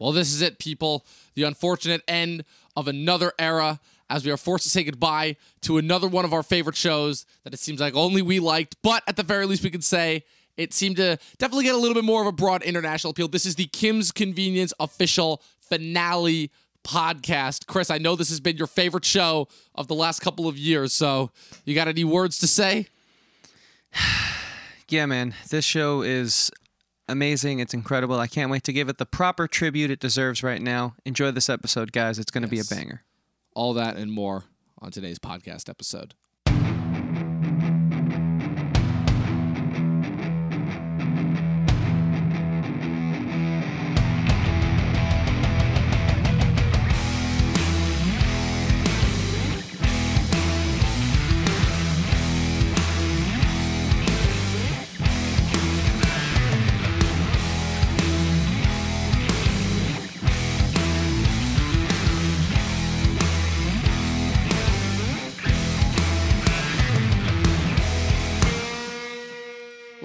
Well, this is it, people. The unfortunate end of another era as we are forced to say goodbye to another one of our favorite shows that it seems like only we liked, but at the very least, we can say it seemed to definitely get a little bit more of a broad international appeal. This is the Kim's Convenience official finale podcast. Chris, I know this has been your favorite show of the last couple of years, so you got any words to say? Yeah, man, this show is amazing. It's incredible. I can't wait to give it the proper tribute it deserves right now. Enjoy this episode, guys. It's going to Yes. be a banger. All that and more on today's podcast episode.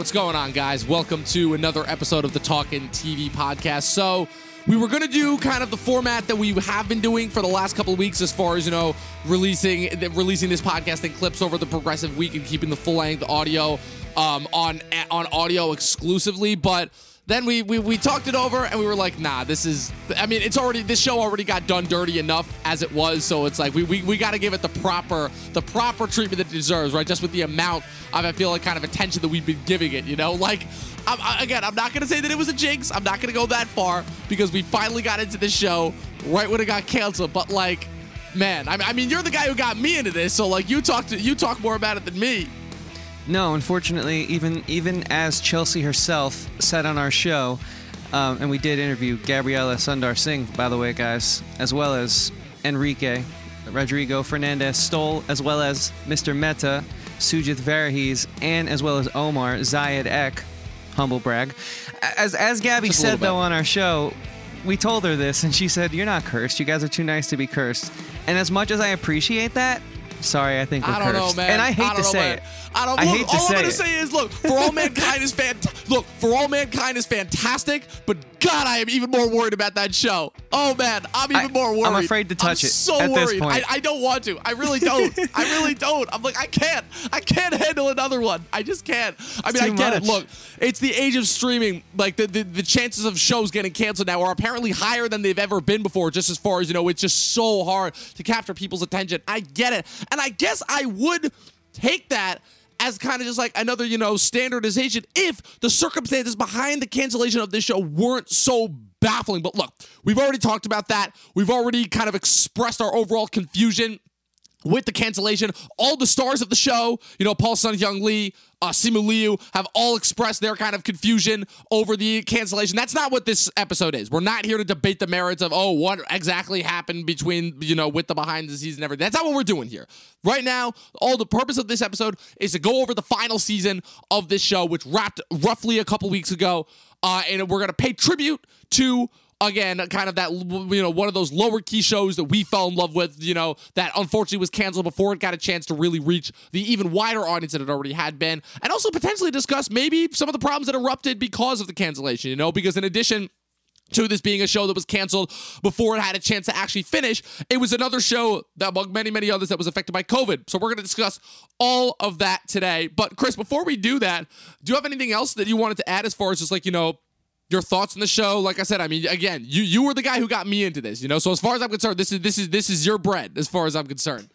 What's going on, guys? Welcome to another episode of the Talkin' TV podcast. So, we were going to do kind of the format that we have been doing for the last couple of weeks, as far as you know, releasing releasing this podcast in clips over the progressive week and keeping the full length audio um, on on audio exclusively. But then we, we we talked it over and we were like, nah, this is. I mean, it's already this show already got done dirty enough as it was, so it's like we we, we got to give it the proper the proper treatment that it deserves, right? Just with the amount of I feel like kind of attention that we've been giving it, you know, like. I'm, I, again, I'm not gonna say that it was a jinx. I'm not gonna go that far because we finally got into the show right when it got canceled. But like, man, I, I mean, you're the guy who got me into this, so like, you talk to you talk more about it than me. No, unfortunately, even even as Chelsea herself said on our show, um, and we did interview Gabriela Sundar Singh, by the way, guys, as well as Enrique, Rodrigo Fernandez Stoll, as well as Mr. Mehta, Sujith Varghese, and as well as Omar Zayed Ek, humble brag. As as Gabby Just said though on our show, we told her this, and she said, "You're not cursed. You guys are too nice to be cursed." And as much as I appreciate that. Sorry, I think we're I don't cursed. know, man. And I hate don't to know, say man. it. I don't. I look, hate to all say I'm gonna it. say is, look, for all mankind is fantastic. Look, for all mankind is fantastic, but God, I am even more worried about that show. Oh man, I'm even I- more worried. I'm afraid to touch I'm it So at this worried. point. I, I don't want to. I really don't. I really don't. I'm like, I can't. I can't handle another one. I just can't. I mean, I get it. Look, it's the age of streaming. Like the, the the chances of shows getting canceled now are apparently higher than they've ever been before. Just as far as you know, it's just so hard to capture people's attention. I get it, and I guess I would take that as kind of just like another, you know, standardization if the circumstances behind the cancellation of this show weren't so baffling. But look, we've already talked about that. We've already kind of expressed our overall confusion with the cancellation. All the stars of the show, you know, Paul Sun-Hyung Lee, uh, Simu Liu, have all expressed their kind of confusion over the cancellation. That's not what this episode is. We're not here to debate the merits of, oh, what exactly happened between, you know, with the behind the scenes and everything. That's not what we're doing here. Right now, all the purpose of this episode is to go over the final season of this show, which wrapped roughly a couple weeks ago. Uh, and we're going to pay tribute to again, kind of that you know one of those lower key shows that we fell in love with, you know, that unfortunately was canceled before it got a chance to really reach the even wider audience that it already had been, and also potentially discuss maybe some of the problems that erupted because of the cancellation. You know, because in addition to this being a show that was canceled before it had a chance to actually finish. It was another show that, among many, many others, that was affected by COVID. So we're going to discuss all of that today. But Chris, before we do that, do you have anything else that you wanted to add as far as just like you know? Your thoughts on the show, like I said, I mean, again, you you were the guy who got me into this, you know. So as far as I'm concerned, this is this is this is your bread, as far as I'm concerned.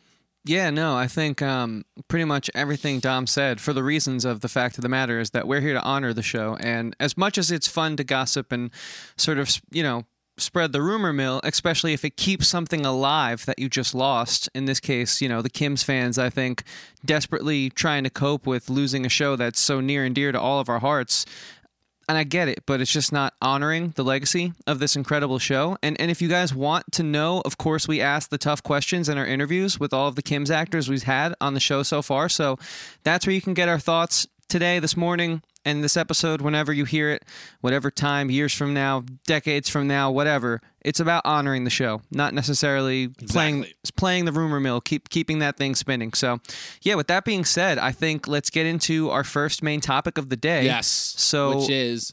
Yeah, no, I think um, pretty much everything Dom said, for the reasons of the fact of the matter, is that we're here to honor the show. And as much as it's fun to gossip and sort of, you know, spread the rumor mill, especially if it keeps something alive that you just lost. In this case, you know, the Kim's fans, I think, desperately trying to cope with losing a show that's so near and dear to all of our hearts and I get it, but it's just not honoring the legacy of this incredible show. And and if you guys want to know, of course, we ask the tough questions in our interviews with all of the Kim's actors we've had on the show so far. So that's where you can get our thoughts today, this morning, and this episode, whenever you hear it, whatever time, years from now, decades from now, whatever. It's about honoring the show, not necessarily playing Exactly. playing the rumor mill, keep keeping that thing spinning. So, yeah. With that being said, I think let's get into our first main topic of the day. Yes. So which is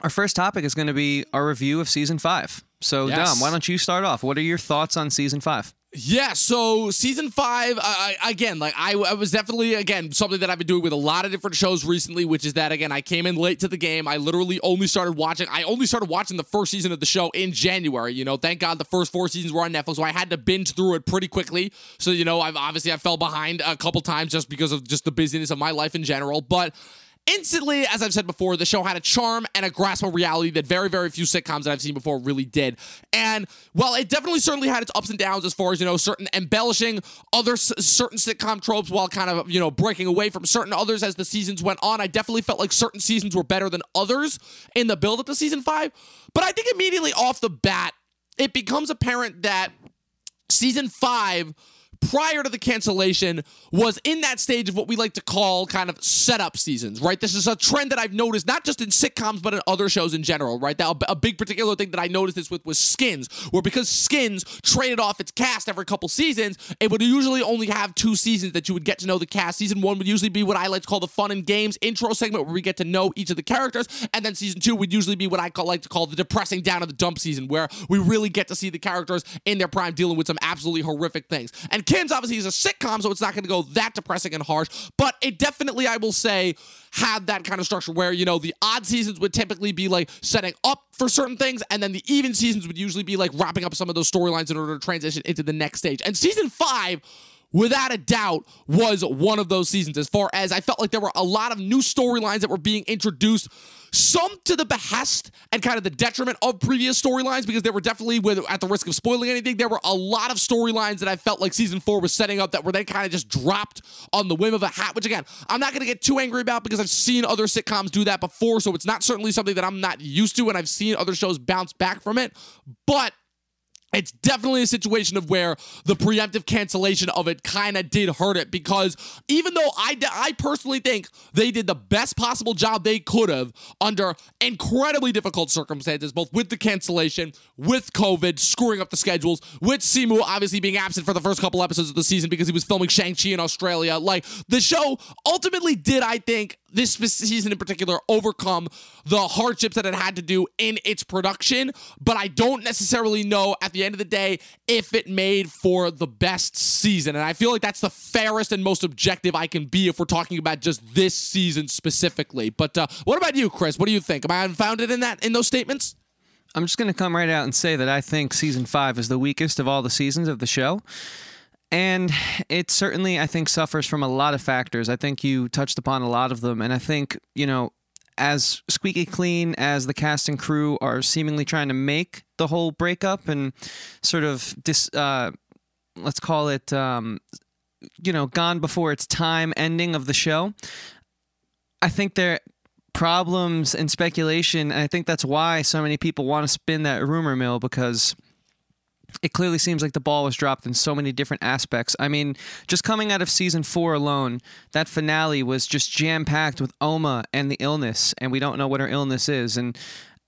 Our first topic is going to be our review of season five. So, Yes. Dom, why don't you start off? What are your thoughts on season five? Yeah, so season five, I, again, like I, I was definitely, again, something that I've been doing with a lot of different shows recently, which is that, again, I came in late to the game. I literally only started watching, I only started watching the first season of the show in January. You know, thank God the first four seasons were on Netflix, so I had to binge through it pretty quickly. So, you know, I've obviously I fell behind a couple times just because of just the busyness of my life in general. But Instantly, as I've said before, the show had a charm and a grasp of reality that very, very few sitcoms that I've seen before really did. And while it definitely certainly had its ups and downs as far as, you know, certain embellishing other s- certain sitcom tropes while kind of, you know, breaking away from certain others as the seasons went on, I definitely felt like certain seasons were better than others in the build up to season five. But I think immediately off the bat, it becomes apparent that season five prior to the cancellation was in that stage of what we like to call kind of setup seasons, right? This is a trend that I've noticed not just in sitcoms but in other shows in general, right? That a big particular thing that I noticed this with was Skins, where because Skins traded off its cast every couple seasons, it would usually only have two seasons that you would get to know the cast. Season one would usually be what I like to call the fun and games intro segment, where we get to know each of the characters, and then season two would usually be what I call, like to call the depressing down of the dump season, where we really get to see the characters in their prime dealing with some absolutely horrific things. And Kim's obviously is a sitcom, so it's not going to go that depressing and harsh, but it definitely, I will say, had that kind of structure where, you know, the odd seasons would typically be like setting up for certain things, and then the even seasons would usually be like wrapping up some of those storylines in order to transition into the next stage. And season five, without a doubt, was one of those seasons as far as I felt like there were a lot of new storylines that were being introduced. Some to the behest and kind of the detriment of previous storylines because there were definitely, with at the risk of spoiling anything, there were a lot of storylines that I felt like season four was setting up that were then kind of just dropped on the whim of a hat. Which again, I'm not going to get too angry about because I've seen other sitcoms do that before, so it's not certainly something that I'm not used to, and I've seen other shows bounce back from it. But it's definitely a situation of where the preemptive cancellation of it kind of did hurt it because even though I, I personally think they did the best possible job they could have under incredibly difficult circumstances, both with the cancellation, with COVID screwing up the schedules, with Simu obviously being absent for the first couple episodes of the season because he was filming Shang-Chi in Australia. Like, the show ultimately did, I think, this season in particular overcome the hardships that it had to do in its production, but I don't necessarily know at the end of the day if it made for the best season. And I feel like that's the fairest and most objective I can be if we're talking about just this season specifically. But uh, what about you, Chris? What do you think? Am I unfounded in that in those statements? I'm just going to come right out and say that I think season five is the weakest of all the seasons of the show. And it certainly, I think, suffers from a lot of factors. I think you touched upon a lot of them. And I think, you know, as squeaky clean as the cast and crew are seemingly trying to make the whole breakup and sort of dis, uh, let's call it, um, you know, gone before its time ending of the show, I think there problems and speculation. And I think that's why so many people want to spin that rumor mill because it clearly seems like the ball was dropped in so many different aspects. I mean, just coming out of season four alone, that finale was just jam packed with Umma and the illness, and we don't know what her illness is, and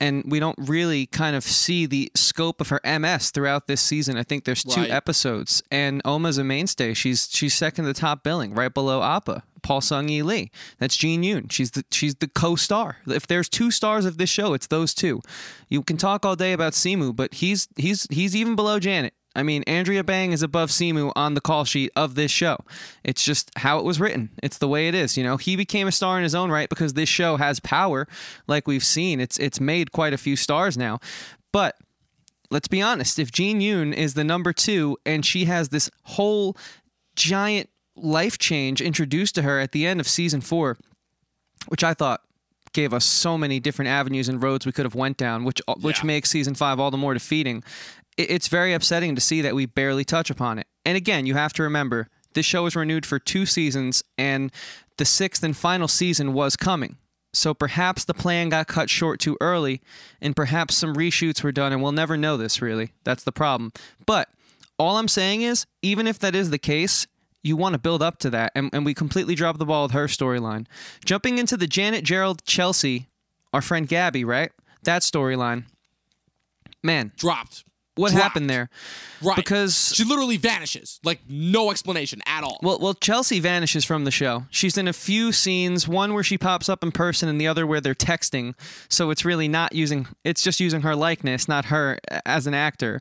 and we don't really kind of see the scope of her MS throughout this season. I think there's two Right. episodes, and Umma's a mainstay. She's she's second to the top billing, right below Appa. Paul Sun-Hyung Lee. That's Jean Yoon. She's the she's the co-star. If there's two stars of this show, it's those two. You can talk all day about Simu, but he's he's he's even below Janet. I mean, Andrea Bang is above Simu on the call sheet of this show. It's just how it was written. It's the way it is. You know, he became a star in his own right because this show has power, like we've seen. It's it's made quite a few stars now, but let's be honest, if Jean Yoon is the number two and she has this whole giant life change introduced to her at the end of season four, which I thought gave us so many different avenues and roads we could have went down, which uh, which Yeah. makes season five all the more defeating. It- It's very upsetting to see that we barely touch upon it. And again, you have to remember this show was renewed for two seasons, and the sixth and final season was coming. So perhaps the plan got cut short too early, and perhaps some reshoots were done, and we'll never know this really. That's the problem. But all I'm saying is, even if that is the case, you want to build up to that, and, and we completely dropped the ball with her storyline. Jumping into the Janet Gerald Chelsea, our friend Gabby, right? That storyline. Man, Dropped. What dropped. happened there? Right. Because she literally vanishes. Like no explanation at all. Well, well, Chelsea vanishes from the show. She's in a few scenes, one where she pops up in person, and the other where they're texting. So it's really not using; it's just using her likeness, not her as an actor.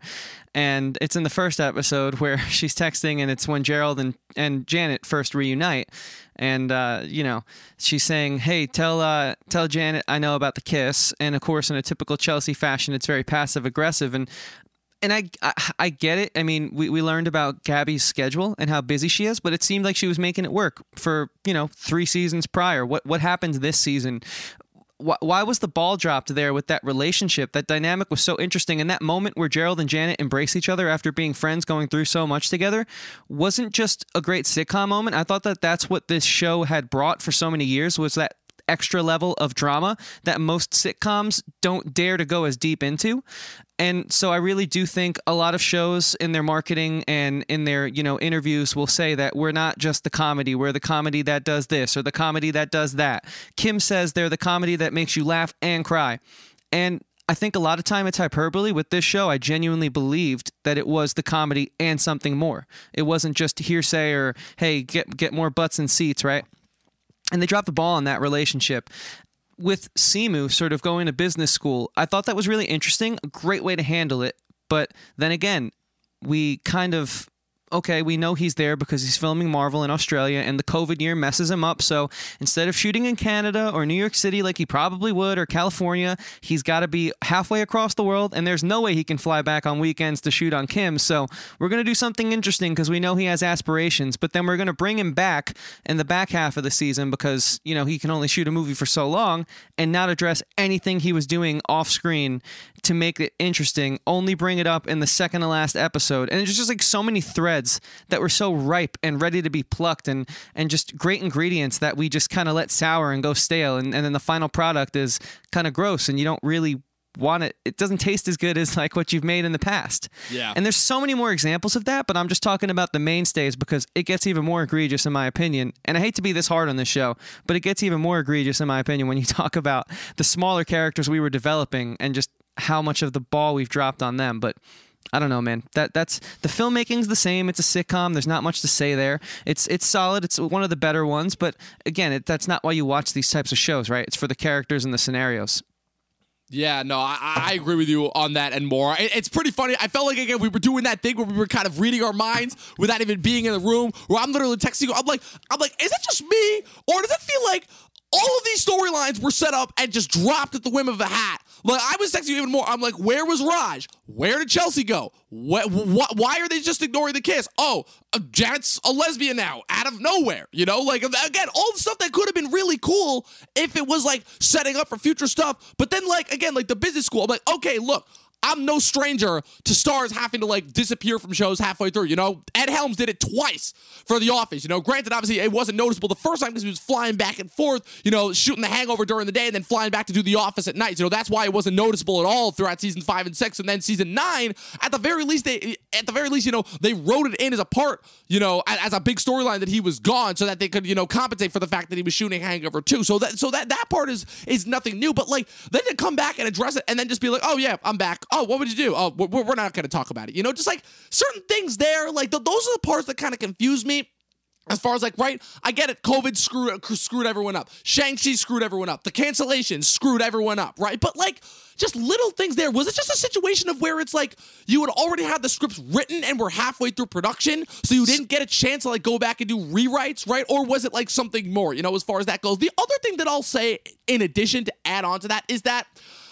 And it's in the first episode where she's texting, and it's when Gerald and and Janet first reunite. And uh, you know, she's saying, "Hey, tell uh, tell Janet I know about the kiss." And of course, in a typical Chelsea fashion, it's very passive aggressive. And and I, I, I get it. I mean, we, we learned about Gabby's schedule and how busy she is, but it seemed like she was making it work for you know three seasons prior. What what happened this season? Why, why was the ball dropped there with that relationship? That dynamic was so interesting, and that moment where Gerald and Janet embrace each other after being friends, going through so much together, wasn't just a great sitcom moment. I thought that that's what this show had brought for so many years was that extra level of drama that most sitcoms don't dare to go as deep into. And so I really do think a lot of shows in their marketing and in their, you know, interviews will say that we're not just the comedy, we're the comedy that does this or the comedy that does that. Kim says they're the comedy that makes you laugh and cry. And I think a lot of time it's hyperbole. With this show, I genuinely believed that it was the comedy and something more. It wasn't just hearsay or hey, get get more butts and seats, right? And they dropped the ball on that relationship with Simu sort of going to business school. I thought that was really interesting, a great way to handle it. But then again, we kind of okay, we know he's there because he's filming Marvel in Australia and the COVID year messes him up. So instead of shooting in Canada or New York City like he probably would or California, he's got to be halfway across the world and there's no way he can fly back on weekends to shoot on Kim. So we're going to do something interesting because we know he has aspirations, but then we're going to bring him back in the back half of the season because, you know, he can only shoot a movie for so long and not address anything he was doing off screen to make it interesting, only bring it up in the second to last episode. And it's just like so many threads that were so ripe and ready to be plucked and and just great ingredients that we just kind of let sour and go stale and, and then the final product is kind of gross and you don't really want it it doesn't taste as good as like what you've made in the past Yeah. and there's so many more examples of that but i'm just talking about the mainstays because it gets even more egregious in my opinion and i hate to be this hard on this show but it gets even more egregious in my opinion when you talk about the smaller characters we were developing and just how much of the ball we've dropped on them but I don't know, man. That that's the filmmaking's the same. It's a sitcom. There's not much to say there. It's it's solid. It's one of the better ones. But again, it, that's not why you watch these types of shows, right? It's for the characters and the scenarios. Yeah, no, I, I agree with you on that and more. It, it's pretty funny. I felt like again we were doing that thing where we were kind of reading our minds without even being in the room. Where I'm literally texting you. I'm like, I'm like, is it just me, or does it feel like all of these storylines were set up and just dropped at the whim of a hat? Like I was texting you even more. I'm like, where was Raj? Where did Chelsea go? Why are they just ignoring the kiss? Oh, uh, Janet's a lesbian now, out of nowhere. You know, like again, all the stuff that could have been really cool if it was like setting up for future stuff. But then, like again, like the business school, I'm like, okay, look. I'm no stranger to stars having to like disappear from shows halfway through. You know, Ed Helms did it twice for The Office. You know, granted, obviously it wasn't noticeable the first time because he was flying back and forth. You know, shooting The Hangover during the day and then flying back to do The Office at night. You know, that's why it wasn't noticeable at all throughout season five and six, and then season nine. At the very least, they at the very least, you know, they wrote it in as a part, you know, as a big storyline that he was gone, so that they could, you know, compensate for the fact that he was shooting Hangover too. So that so that that part is is nothing new. But like then to come back and address it and then just be like, oh yeah, I'm back. Oh, what would you do? Oh, we're, we're not going to talk about it. You know, just like certain things there, like th- those are the parts that kind of confuse me. As far as like, right, I get it. COVID screwed screwed everyone up. Shang-Chi screwed everyone up. The cancellations screwed everyone up, right? But like, just little things there. Was it just a situation of where it's like you had already had the scripts written and were halfway through production, so you didn't get a chance to like go back and do rewrites, right? Or was it like something more, you know, as far as that goes? The other thing that I'll say, in addition to add on to that, is that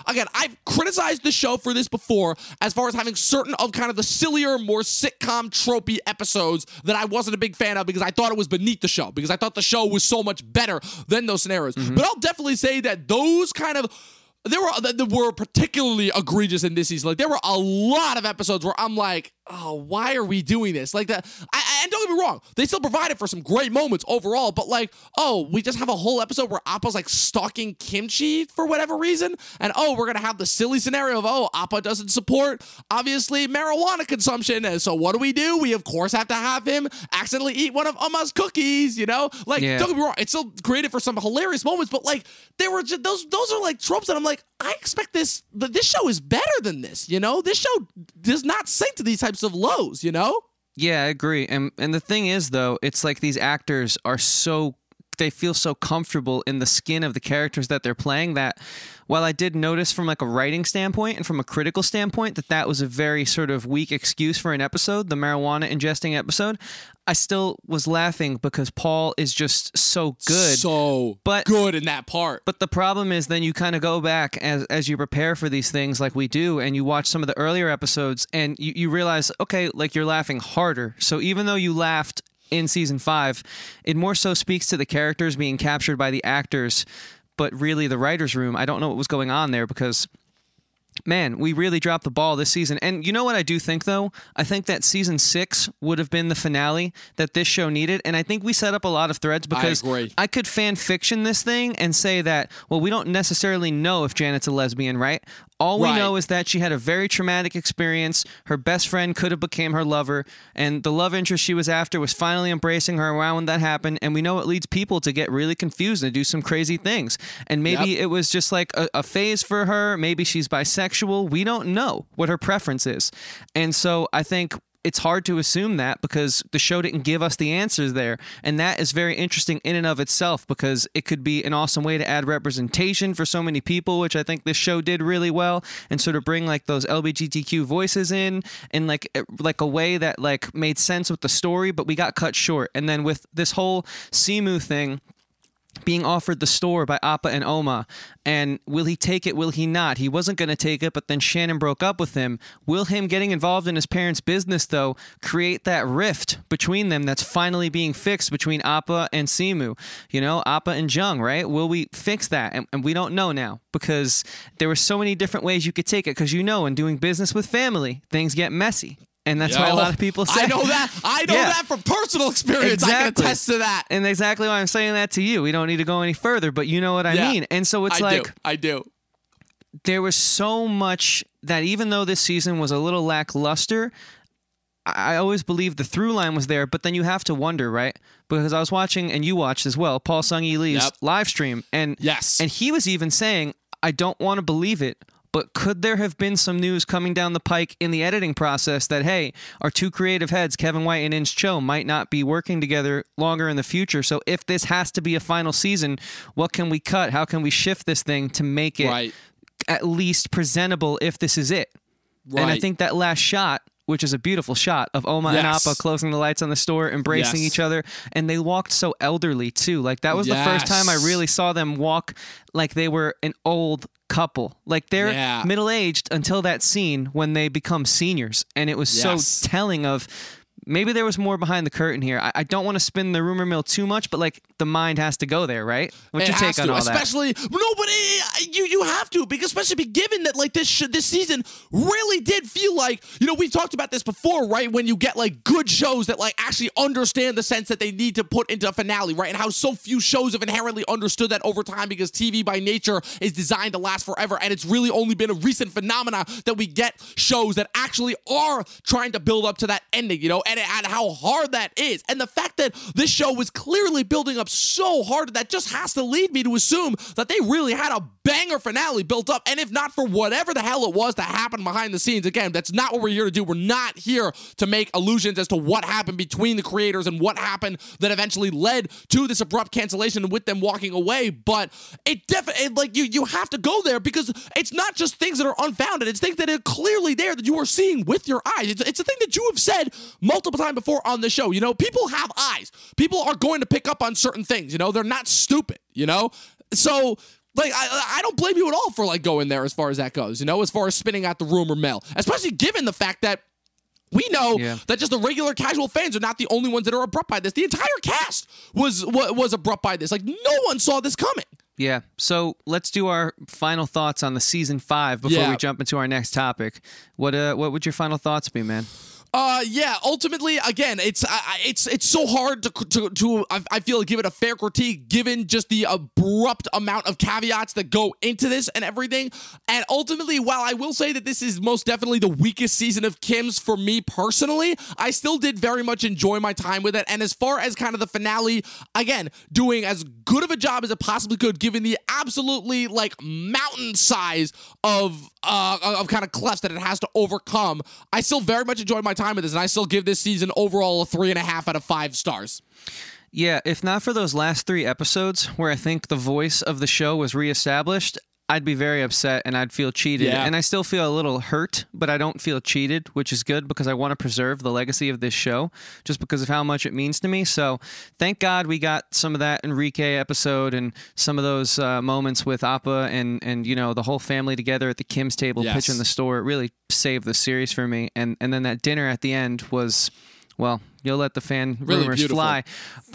again, I've criticized the show for this before, as far as having certain of kind of the sillier, more sitcom tropey episodes that I wasn't a big fan of because I thought it was beneath the show, because I thought the show was so much better than those scenarios. Mm-hmm. But I'll definitely say that those kind of there were that were particularly egregious in this season. Like there were a lot of episodes where I'm like, oh, why are we doing this? Like that. I, and don't get me wrong, they still provided for some great moments overall. But like, oh, we just have a whole episode where Appa's like stalking Kimchee for whatever reason, and oh, we're gonna have the silly scenario of oh, Appa doesn't support obviously marijuana consumption, and so what do we do? We of course have to have him accidentally eat one of Umma's cookies. You know, like Yeah. don't get me wrong, it's still created for some hilarious moments, but like there were just those those are like tropes that I'm like, I expect this. th- This show is better than this. You know, this show does not sink to these types of lows. You know. Yeah, I agree. And and the thing is though, it's like these actors are so they feel so comfortable in the skin of the characters that they're playing that while I did notice from like a writing standpoint and from a critical standpoint that that was a very sort of weak excuse for an episode, the marijuana ingesting episode, I still was laughing because Paul is just so good. So But- good in that part. But the problem is then you kind of go back as as you prepare for these things like we do and you watch some of the earlier episodes and you, you realize, okay, like you're laughing harder. So even though you laughed in season five, it more so speaks to the characters being captured by the actors, but really the writer's room. I don't know what was going on there because man, we really dropped the ball this season. And you know what I do think though? I think that season six would have been the finale that this show needed. And I think we set up a lot of threads because agree. I could fan fiction this thing and say that, well, we don't necessarily know if Janet's a lesbian, right? All we Right. know is that she had a very traumatic experience. Her best friend could have became her lover, and the love interest she was after was finally embracing her around when that happened. And we know it leads people to get really confused and do some crazy things. And maybe Yep. it was just like a, a phase for her. Maybe she's bisexual. We don't know what her preference is. And so I think it's hard to assume that because the show didn't give us the answers there. And that is very interesting in and of itself because it could be an awesome way to add representation for so many people, which I think this show did really well and sort of bring like those LGBTQ voices in in like eh, like a way that like made sense with the story, but we got cut short. And then with this whole Simu thing, being offered the store by Appa and Umma. And will he take it? Will he not? He wasn't going to take it, but then Shannon broke up with him. Will him getting involved in his parents' business, though, create that rift between them that's finally being fixed between Appa and Simu? You know, Appa and Jung, right? Will we fix that? And, and we don't know now because there were so many different ways you could take it. Because you know, in doing business with family, things get messy. And that's why a lot of people say I know that. I know Yeah. that from personal experience. I can attest to that. And exactly why I'm saying that to you. We don't need to go any further, but you know what I Yeah. mean. And so it's I like do. I do. there was so much that even though this season was a little lackluster, I I always believed the through line was there, but then you have to wonder, right? Because I was watching, and you watched as well, Paul Sung Lee's Yep. live stream, and Yes. and he was even saying, "I don't want to believe it." But could there have been some news coming down the pike in the editing process that, hey, our two creative heads, Kevin White and Ins Choi, might not be working together longer in the future? So if this has to be a final season, what can we cut? How can we shift this thing to make it Right. at least presentable if this is it. And I think that last shot, which is a beautiful shot of Umma and Yes. Appa closing the lights on the store, embracing Yes. each other, and they walked so elderly too. Like that was the first time I really saw them walk like they were an old couple. Like they're Yeah. middle aged until that scene when they become seniors, and it was Yes. so telling of. Maybe there was more behind the curtain here. I, I don't want to spin the rumor mill too much, but like the mind has to go there, right? What's It your take on to, all that? especially no, but it, you you have to because especially be given that like this sh- this season really did feel like you know we've talked about this before, right? When you get like good shows that like actually understand the sense that they need to put into a finale, right? And how so few shows have inherently understood that over time because TV by nature is designed to last forever, and it's really only been a recent phenomena that we get shows that actually are trying to build up to that ending, you know, and, and how hard that is, and the fact that this show was clearly building up so hard that just has to lead me to assume that they really had a banger finale built up. And if not for whatever the hell it was that happened behind the scenes, again, that's not what we're here to do. We're not here to make allusions as to what happened between the creators and what happened that eventually led to this abrupt cancellation with them walking away. But it definitely, like, you, you have to go there because it's not just things that are unfounded, it's things that are clearly there that you are seeing with your eyes. It's, it's a thing that you have said multiple times before on the show. You know, people have eyes, people are going to pick up on certain things. You know, they're not stupid, you know? So, like I, I don't blame you at all for like going there as far as that goes. You know, as far as spinning out the rumor mill, especially given the fact that we know Yeah. that just the regular casual fans are not the only ones that are abrupt by this. The entire cast was was, was abrupt by this. Like no one saw this coming. Yeah. So let's do our final thoughts on the season five before Yeah. we jump into our next topic. What uh, what would your final thoughts be, man? Uh, yeah. Ultimately, again, it's I, it's it's so hard to to, to I, I feel give it a fair critique given just the abrupt amount of caveats that go into this and everything. And ultimately, while I will say that this is most definitely the weakest season of Kim's for me personally, I still did very much enjoy my time with it. And as far as kind of the finale, again, doing as good of a job as it possibly could, given the absolutely like mountain size of uh of kind of clefts that it has to overcome, I still very much enjoy my time with this, and I still give this season overall a three and a half out of five stars. Yeah, if not for those last three episodes where I think the voice of the show was reestablished, I'd be very upset and I'd feel cheated. Yeah. And I still feel a little hurt, but I don't feel cheated, which is good because I want to preserve the legacy of this show just because of how much it means to me. So thank God we got some of that Enrique episode and some of those uh, moments with Appa and, and, you know, the whole family together at the Kim's table Yes. pitching the store. It really saved the series for me. And, and then that dinner at the end was. Well, you'll let the fan Really rumors beautiful. fly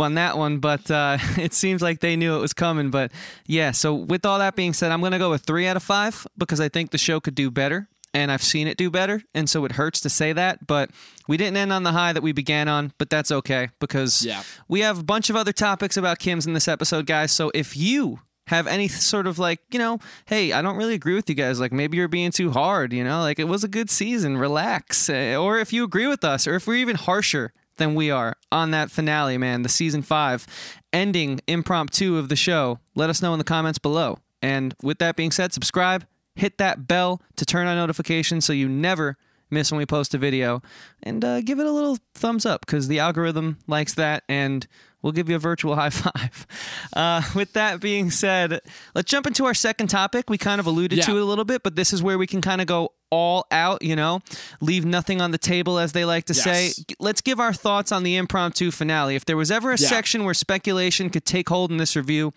on that one, but uh, it seems like they knew it was coming. But yeah, so with all that being said, I'm going to go with three out of five because I think the show could do better, and I've seen it do better, and so it hurts to say that. But we didn't end on the high that we began on, but that's okay because Yeah. we have a bunch of other topics about Kim's in this episode, guys. So if you have any sort of like, you know, hey, I don't really agree with you guys. Like maybe you're being too hard, you know, like it was a good season, relax. Uh, Or if you agree with us, or if we're even harsher than we are on that finale, man, the season five ending impromptu of the show, let us know in the comments below. And with that being said, subscribe, hit that bell to turn on notifications so you never miss when we post a video, and uh, give it a little thumbs up because the algorithm likes that, and we'll give you a virtual high five. Uh, with that being said, let's jump into our second topic. We kind of alluded to it a little bit, but this is where we can kind of go all out, you know, leave nothing on the table, as they like to say. Yes. G- Let's give our thoughts on the impromptu finale. If there was ever a Yeah. section where speculation could take hold in this review,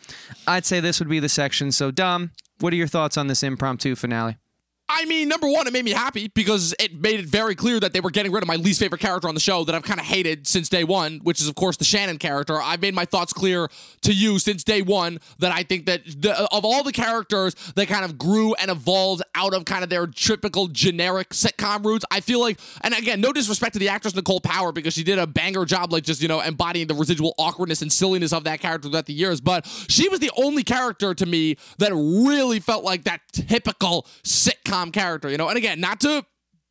I'd say this would be the section. So, Dom, what are your thoughts on this impromptu finale? I mean, number one, it made me happy because it made it very clear that they were getting rid of my least favorite character on the show that I've kind of hated since day one, which is, of course, the Shannon character. I've made my thoughts clear to you since day one that I think that the, of all the characters that kind of grew and evolved out of kind of their typical generic sitcom roots, I feel like, and again, no disrespect to the actress Nicole Power because she did a banger job, like just, you know, embodying the residual awkwardness and silliness of that character throughout the years, but she was the only character to me that really felt like that typical sitcom character, you know, and again, not to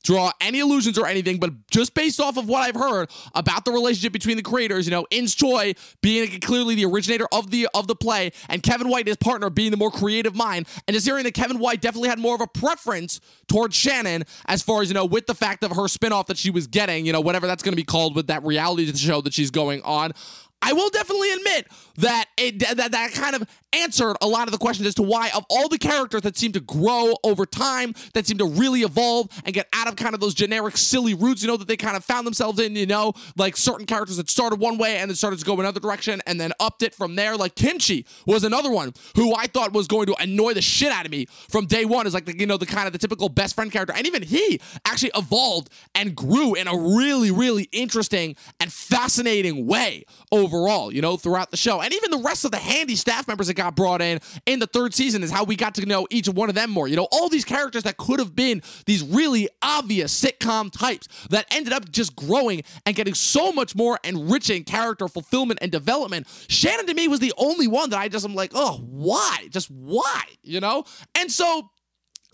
draw any illusions or anything, but just based off of what I've heard about the relationship between the creators, you know, Ins Choi being clearly the originator of the of the play, and Kevin White, his partner, being the more creative mind, and just hearing that Kevin White definitely had more of a preference towards Shannon as far as, you know, with the fact of her spinoff that she was getting, you know, whatever that's gonna be called with that reality show that she's going on. I will definitely admit that it that that kind of answered a lot of the questions as to why of all the characters that seem to grow over time, that seem to really evolve and get out of kind of those generic silly roots, you know, that they kind of found themselves in, you know, like certain characters that started one way and then started to go another direction and then upped it from there. Like Kimchee was another one who I thought was going to annoy the shit out of me from day one. Is like the, you know the kind of the typical best friend character, and even he actually evolved and grew in a really really interesting and fascinating way overall. You know throughout the show, and even the rest of the handy staff members got brought in in the third season is how we got to know each one of them more. You know all these characters that could have been these really obvious sitcom types that ended up just growing and getting so much more enriching character fulfillment and development. Shannon to me was the only one that I just am like, oh, why? Just why? You know? And so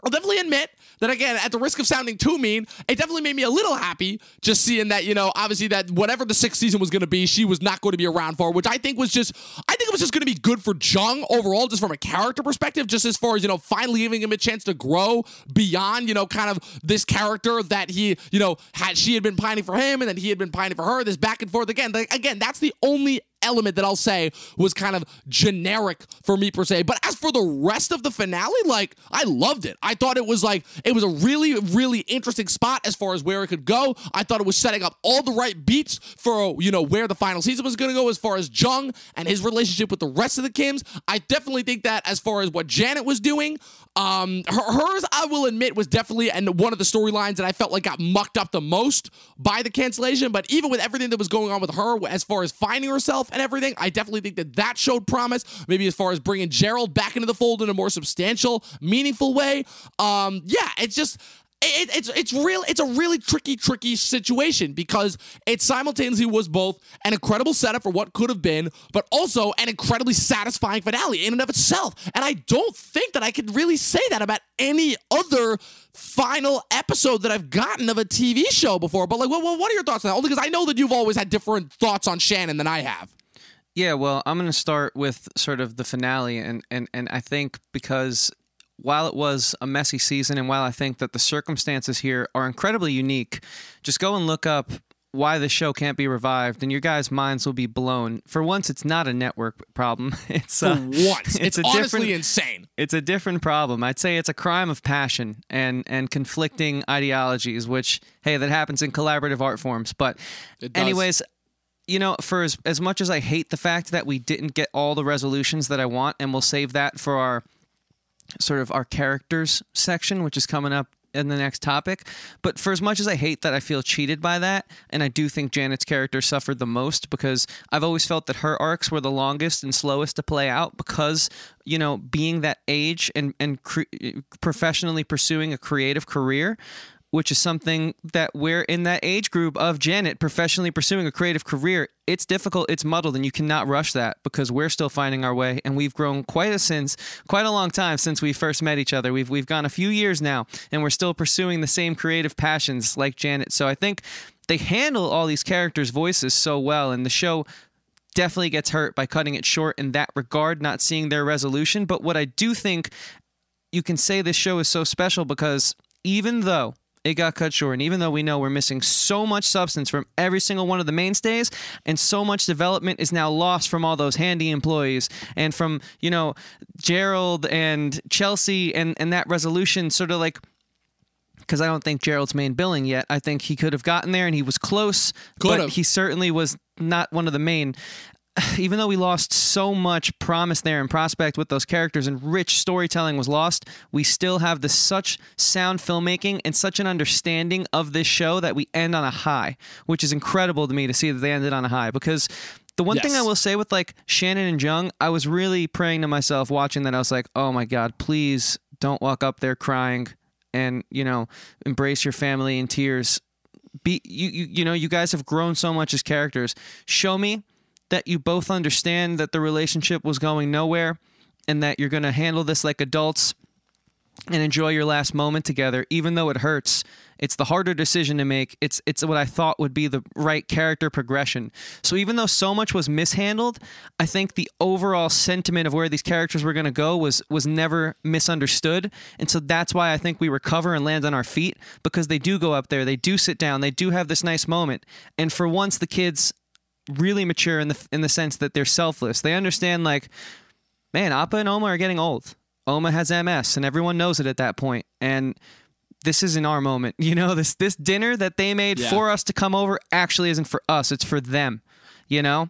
I'll definitely admit that again, at the risk of sounding too mean, it definitely made me a little happy just seeing that, you know, obviously that whatever the sixth season was going to be, she was not going to be around for, which I think was just, I think it was just going to be good for Jung overall, just from a character perspective, just as far as, you know, finally giving him a chance to grow beyond, you know, kind of this character that he, you know, had, she had been pining for him and then he had been pining for her, this back and forth again. Like, again, that's the only element that I'll say was kind of generic for me per se. But as for the rest of the finale, like I loved it. I thought it was like it was a really, really interesting spot as far as where it could go. I thought it was setting up all the right beats for you know where the final season was going to go as far as Jung and his relationship with the rest of the Kims. I definitely think that as far as what Janet was doing, um, her, hers I will admit was definitely and one of the storylines that I felt like got mucked up the most by the cancellation. But even with everything that was going on with her as far as finding herself and everything, I definitely think that that showed promise. Maybe as far as bringing Gerald back into the fold in a more substantial, meaningful way. Um, yeah, it's just it, it's it's real it's a really tricky tricky situation because it simultaneously was both an incredible setup for what could have been but also an incredibly satisfying finale in and of itself and i don't think that i could really say that about any other final episode that i've gotten of a tv show before but like what, what are your thoughts on that only because i know that you've always had different thoughts on shannon than i have Yeah, well, I'm going to start with sort of the finale, and, and, and I think because while it was a messy season, and while I think that the circumstances here are incredibly unique, just go and look up why the show can't be revived, and your guys' minds will be blown. For once, it's not a network problem. It's for uh, once it's, a honestly different- insane it's a different problem. I'd say it's a crime of passion and and conflicting ideologies, which hey, that happens in collaborative art forms. But anyways, you know, for as as much as I hate the fact that we didn't get all the resolutions that I want, and we'll save that for our sort of our characters section, which is coming up in the next topic. But for as much as I hate that I feel cheated by that, and I do think Janet's character suffered the most because I've always felt that her arcs were the longest and slowest to play out because, you know, being that age and, and cre- professionally pursuing a creative career. Which is something that we're in that age group of Janet professionally pursuing a creative career. It's difficult, it's muddled, and you cannot rush that because we're still finding our way, and we've grown quite a since quite a long time since we first met each other. We've we've gone a few years now, and we're still pursuing the same creative passions like Janet. So I think they handle all these characters' voices so well, and the show definitely gets hurt by cutting it short in that regard, not seeing their resolution. But what I do think you can say this show is so special because even though it got cut short, and even though we know we're missing so much substance from every single one of the mainstays, and so much development is now lost from all those handy employees, and from you know Gerald and Chelsea, and and that resolution sort of like because I don't think Gerald's main billing yet. I think he could have gotten there and he was close, Could but have. he certainly was not one of the main. Even though we lost so much promise there and prospect with those characters and rich storytelling was lost, we still have this such sound filmmaking and such an understanding of this show that we end on a high, which is incredible to me to see that they ended on a high because the one thing I will say with like Shannon and Jung, I was really praying to myself watching that. I was like, oh my God, please don't walk up there crying and, you know, embrace your family in tears. Be you, you you know, you guys have grown so much as characters. Show me that you both understand that the relationship was going nowhere and that you're gonna handle this like adults and enjoy your last moment together, even though it hurts. It's the harder decision to make. It's it's what I thought would be the right character progression. So even though so much was mishandled, I think the overall sentiment of where these characters were going to go was was never misunderstood. And so that's why I think we recover and land on our feet because they do go up there, they do sit down, they do have this nice moment. And for once the kids really mature in the in the sense that they're selfless. They understand like man, Appa and Umma are getting old. Umma has MS, and everyone knows it at that point. And this isn't our moment. You know, this this dinner that they made Yeah. for us to come over actually isn't for us. It's for them. You know,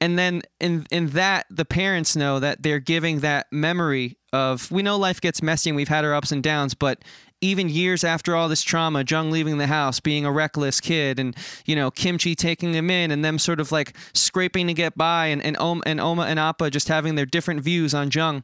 and then in in that the parents know that they're giving that memory of we know life gets messy and we've had our ups and downs, but even years after all this trauma, Jung leaving the house, being a reckless kid, and you know Kimchee taking him in, and them sort of like scraping to get by, and and Umma and, Umma and Appa just having their different views on Jung.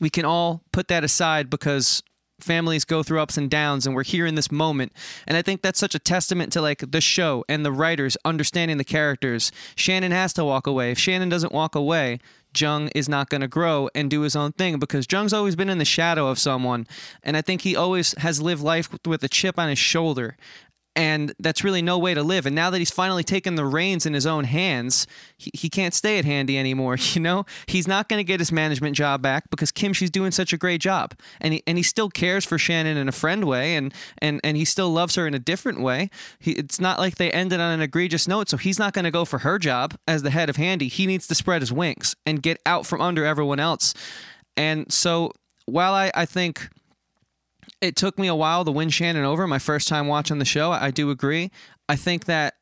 We can all put that aside because families go through ups and downs and we're here in this moment. And i think that's such a testament to like the show and the writers understanding the characters. Shannon has to walk away. If shannon doesn't walk away jung is not going to grow and do his own thing because jung's always been in the shadow of someone and i think he always has lived life with a chip on his shoulder and that's really no way to live. And now that he's finally taken the reins in his own hands, he, he can't stay at Handy anymore. You know, he's not going to get his management job back because Kim, she's doing such a great job, and he and he still cares for Shannon in a friend way, and and and he still loves her in a different way. He, it's not like they ended on an egregious note, so he's not going to go for her job as the head of Handy. He needs to spread his wings and get out from under everyone else. And so, while I I think it took me a while to win Shannon over my first time watching the show. I do agree. I think that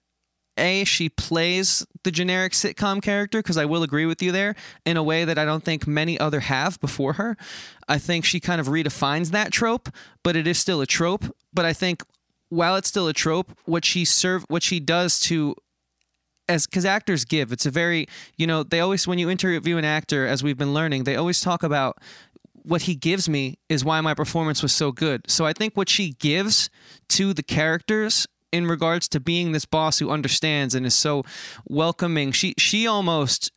a she plays the generic sitcom character because I will agree with you there in a way that I don't think many other have before her. I think she kind of redefines that trope, but it is still a trope. But I think while it's still a trope, what she serve what she does to as because actors give it's a very you know they always when you interview an actor as we've been learning they always talk about what he gives me is why my performance was so good. So I think what she gives to the characters in regards to being this boss who understands and is so welcoming, she she almost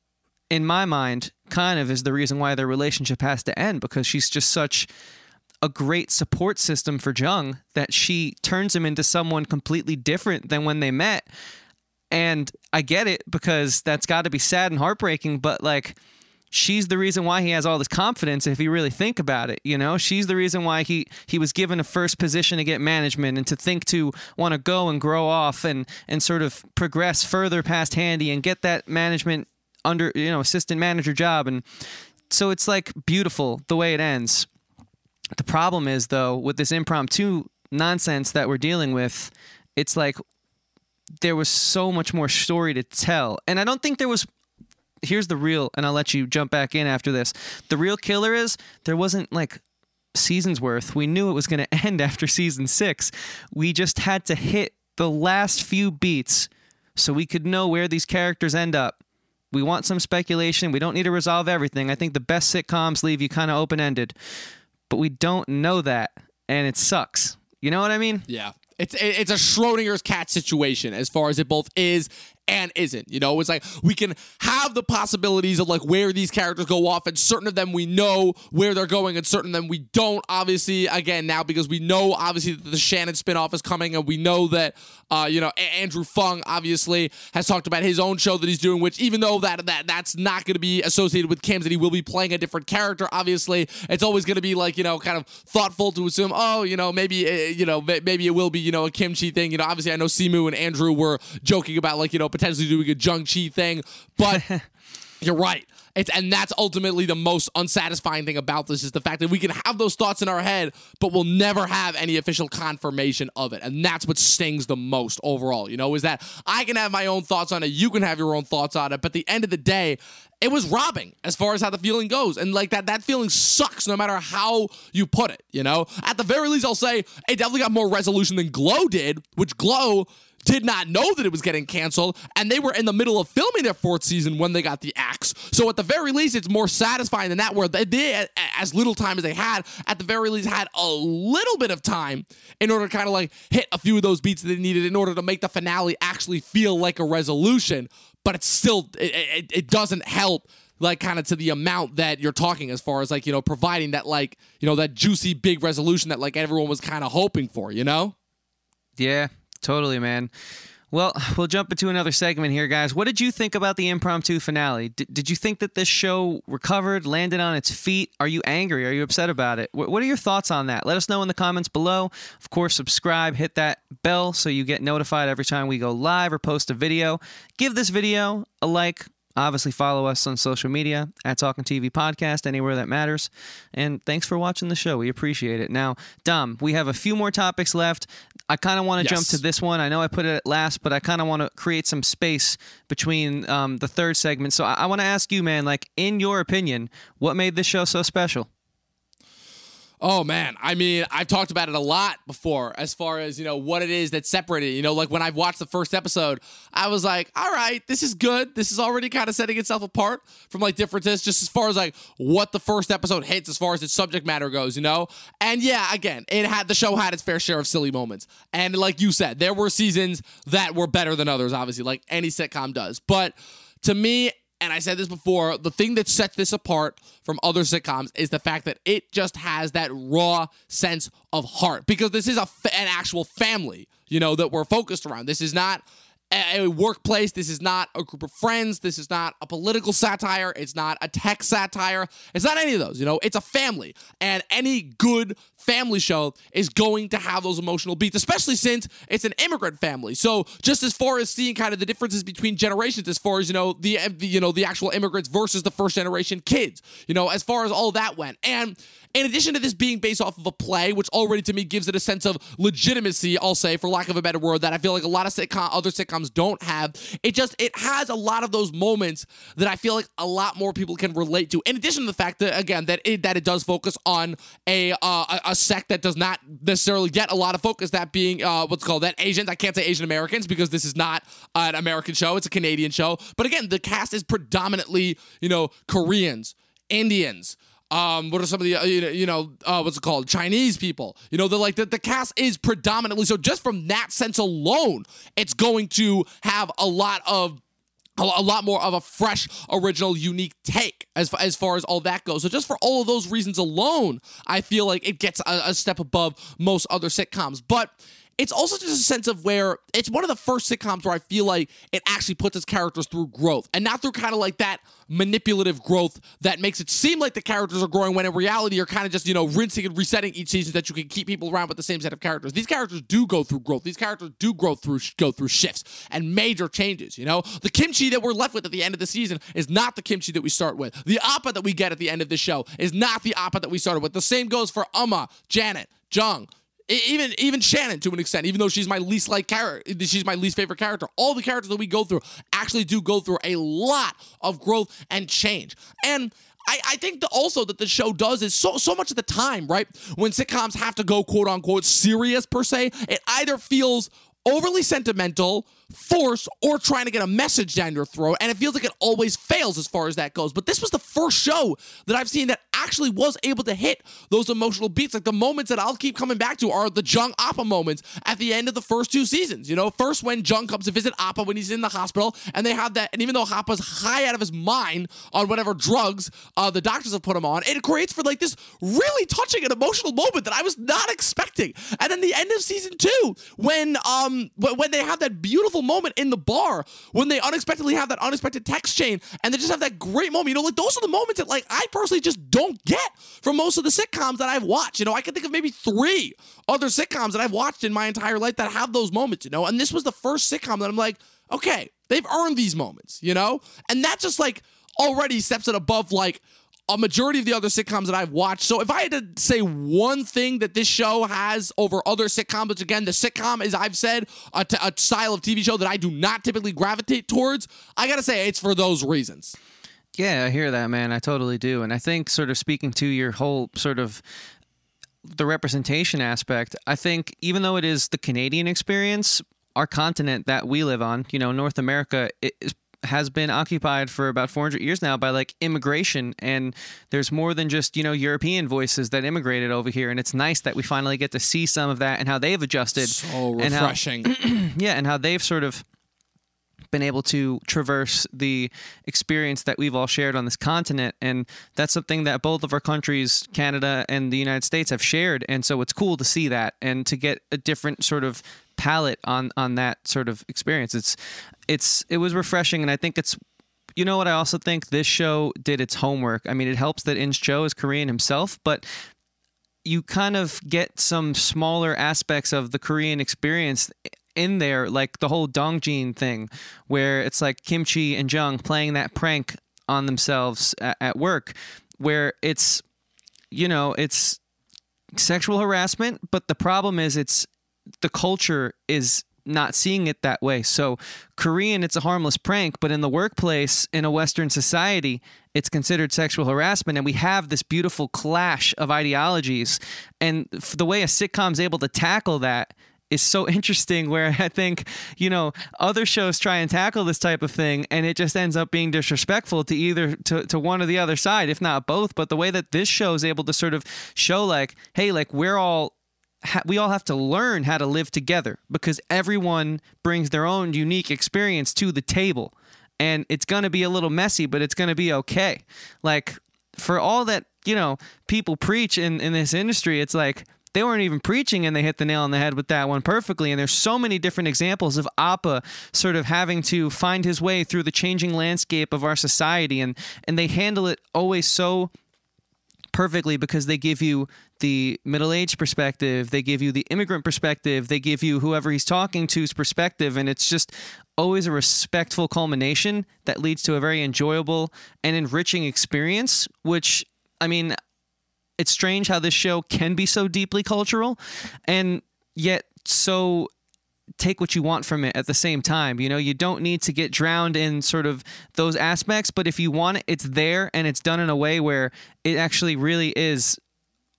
in my mind kind of is the reason why their relationship has to end because she's just such a great support system for Jung that she turns him into someone completely different than when they met. And I get it because that's got to be sad and heartbreaking, but like she's the reason why he has all this confidence if you really think about it you know? She's the reason why he he was given a first position to get management and to think to want to go and grow off and and sort of progress further past handy and get that management under you know assistant manager job. And so it's like beautiful the way it ends. The problem is though with this impromptu nonsense that we're dealing with it's like there was so much more story to tell. And i don't think there was here's the real, and I'll let you jump back in after this. The real killer is there wasn't like seasons worth. We knew it was going to end after season six. We just had to hit the last few beats so we could know where these characters end up. We want some speculation. We don't need to resolve everything. I think the best sitcoms leave you kind of open ended, but we don't know that, and it sucks. You know what I mean? Yeah. It's it's a Schrodinger's cat situation as far as it both is and isn't. You know, it's like we can have the possibilities of like where these characters go off, and certain of them we know where they're going, and certain of them we don't. Obviously, again now because we know obviously that the Shannon spinoff is coming, and we know that uh, you know a- Andrew Phung obviously has talked about his own show that he's doing, which even though that that that's not going to be associated with Kim's, that he will be playing a different character. Obviously, it's always going to be like you know kind of thoughtful to assume, oh, you know maybe uh, you know maybe it will be you know a Kimchee thing. You know, obviously I know Simu and Andrew were joking about like you know potentially doing a Jung Chi thing, but you're right. It's and that's ultimately the most unsatisfying thing about this is the fact that we can have those thoughts in our head, but we'll never have any official confirmation of it. And that's what stings the most overall, you know, is that I can have my own thoughts on it, you can have your own thoughts on it, but at the end of the day, it was robbing as far as how the feeling goes. And like that that feeling sucks no matter how you put it, you know? At the very least, I'll say it definitely got more resolution than Glow did, which Glow did not know that it was getting canceled, and they were in the middle of filming their fourth season when they got the axe. So at the very least, it's more satisfying than that, where they did as little time as they had. At the very least, had a little bit of time in order to kind of like hit a few of those beats that they needed in order to make the finale actually feel like a resolution. But it's still it, it, it doesn't help like kind of to the amount that you're talking as far as like you know providing that like you know that juicy big resolution that like everyone was kind of hoping for you know yeah Totally, man. Well, we'll jump into another segment here, guys. What did you think about the impromptu finale? D- did you think that this show recovered, landed on its feet? Are you angry? Are you upset about it? W- what are your thoughts on that? Let us know in the comments below. Of course, subscribe, hit that bell so you get notified every time we go live or post a video. Give this video a like, Obviously, follow us on social media at Talking TV Podcast, anywhere that matters. And thanks for watching the show. We appreciate it. Now, Dom, we have a few more topics left. I kind of want to yes. jump to this one. I know I put it at last, but I kind of want to create some space between um, the third segment. So I, I want to ask you, man, like, in your opinion, what made this show so special? Oh man, I mean, I've talked about it a lot before as far as, you know, what it is that separated. You know, like when I've watched the first episode, I was like, all right, this is good. This is already kind of setting itself apart from like differences, just as far as like what the first episode hits as far as its subject matter goes, you know? And yeah, again, it had the show had its fair share of silly moments. And like you said, there were seasons that were better than others, obviously, like any sitcom does. But to me, and I said this before, the thing that sets this apart from other sitcoms is the fact that it just has that raw sense of heart because this is a an actual family, you know, that we're focused around. This is not a workplace. This is not a group of friends. This is not a political satire. It's not a tech satire. It's not any of those. You know, it's a family. And any good family show is going to have those emotional beats, especially since it's an immigrant family. So just as far as seeing kind of the differences between generations, as far as you know the, you know the actual immigrants versus the first generation kids, you know, as far as all that went, and in addition to this being based off of a play, which already to me gives it a sense of legitimacy, I'll say, for lack of a better word, that I feel like a lot of sitcom other sitcoms don't have. It just it has a lot of those moments that I feel like a lot more people can relate to. In addition to the fact that again that it that it does focus on a uh, a sect that does not necessarily get a lot of focus, that being uh, what's called that Asians. I can't say Asian Americans because this is not an American show; it's a Canadian show. But again, the cast is predominantly you know Koreans, Indians Um, what are some of the uh, you know, uh, what's it called? Chinese people. You know, the like the, the cast is predominantly so. Just from that sense alone, it's going to have a lot of a lot more of a fresh, original, unique take as far, as far as all that goes. So just for all of those reasons alone, I feel like it gets a, a step above most other sitcoms. But it's also just a sense of where it's one of the first sitcoms where I feel like it actually puts its characters through growth and not through kind of like that manipulative growth that makes it seem like the characters are growing when in reality you're kind of just, you know, rinsing and resetting each season that you can keep people around with the same set of characters. These characters do go through growth. These characters do grow through go through shifts and major changes, you know? The Kimchee that we're left with at the end of the season is not the Kimchee that we start with. The appa that we get at the end of the show is not the appa that we started with. The same goes for Umma, Janet, Jung, even even Shannon to an extent, even though she's my least like character, she's my least favorite character. All the characters that we go through actually do go through a lot of growth and change. And I, I think that also that the show does is so so much of the time, right? When sitcoms have to go quote unquote serious per se, it either feels overly sentimental, force, or trying to get a message down your throat. And it feels like it always fails as far as that goes. But this was the first show that I've seen that actually was able to hit those emotional beats. Like the moments that I'll keep coming back to are the Jung Appa moments at the end of the first two seasons. You know, first when Jung comes to visit Appa when he's in the hospital, and they have that, and even though Appa's high out of his mind on whatever drugs uh, the doctors have put him on, it creates for like this really touching and emotional moment that I was not expecting. And then the end of season two, when um Um, when they have that beautiful moment in the bar, when they unexpectedly have that unexpected text chain, and they just have that great moment. You know, like those are the moments that like I personally just don't don't get from most of the sitcoms that I've watched. You know, I can think of maybe three other sitcoms that I've watched in my entire life that have those moments, you know, and this was the first sitcom that I'm like, okay, they've earned these moments, you know? And that just like already steps it above like a majority of the other sitcoms that I've watched. So if I had to say one thing that this show has over other sitcoms, which again, the sitcom is, I've said, a, t- a style of TV show that I do not typically gravitate towards, I gotta say it's for those reasons. Yeah, I hear that, man. I totally do. And I think, sort of speaking to your whole sort of the representation aspect, I think even though it is the Canadian experience, our continent that we live on, you know, North America, is has been occupied for about 400 years now by like immigration and there's more than just you know european voices that immigrated over here and it's nice that we finally get to see some of that and how they've adjusted so refreshing and how, yeah and how they've sort of been able to traverse the experience that we've all shared on this continent. And that's something that both of our countries, Canada and the United States, have shared. And so it's cool to see that and to get a different sort of palette on on that sort of experience. It's it's it was refreshing and I think it's you know what I also think this show did its homework. I mean, it helps that Ins Choi is Korean himself, but you kind of get some smaller aspects of the Korean experience in there, like the whole Ddong Chim thing, where it's like Kimchee and Jung playing that prank on themselves at work, where it's, you know, it's sexual harassment, but the problem is it's the culture is not seeing it that way. So, Korean, it's a harmless prank, but in the workplace, in a Western society, it's considered sexual harassment. And we have this beautiful clash of ideologies. And the way a sitcom's able to tackle that is so interesting where I think, you know, other shows try and tackle this type of thing and it just ends up being disrespectful to either to, to one or the other side, if not both. But the way that this show is able to sort of show like, hey, like we're all we all have to learn how to live together because everyone brings their own unique experience to the table. And it's going to be a little messy, but it's going to be okay. Like for all that, you know, people preach in in this industry, it's like they weren't even preaching and they hit the nail on the head with that one perfectly. And there's so many different examples of Appa sort of having to find his way through the changing landscape of our society. And, and they handle it always so perfectly because they give you the middle aged perspective, they give you the immigrant perspective, they give you whoever he's talking to's perspective, and it's just always a respectful culmination that leads to a very enjoyable and enriching experience. Which, I mean, it's strange how this show can be so deeply cultural and yet so take what you want from it at the same time. You know, you don't need to get drowned in sort of those aspects, but if you want it, it's there and it's done in a way where it actually really is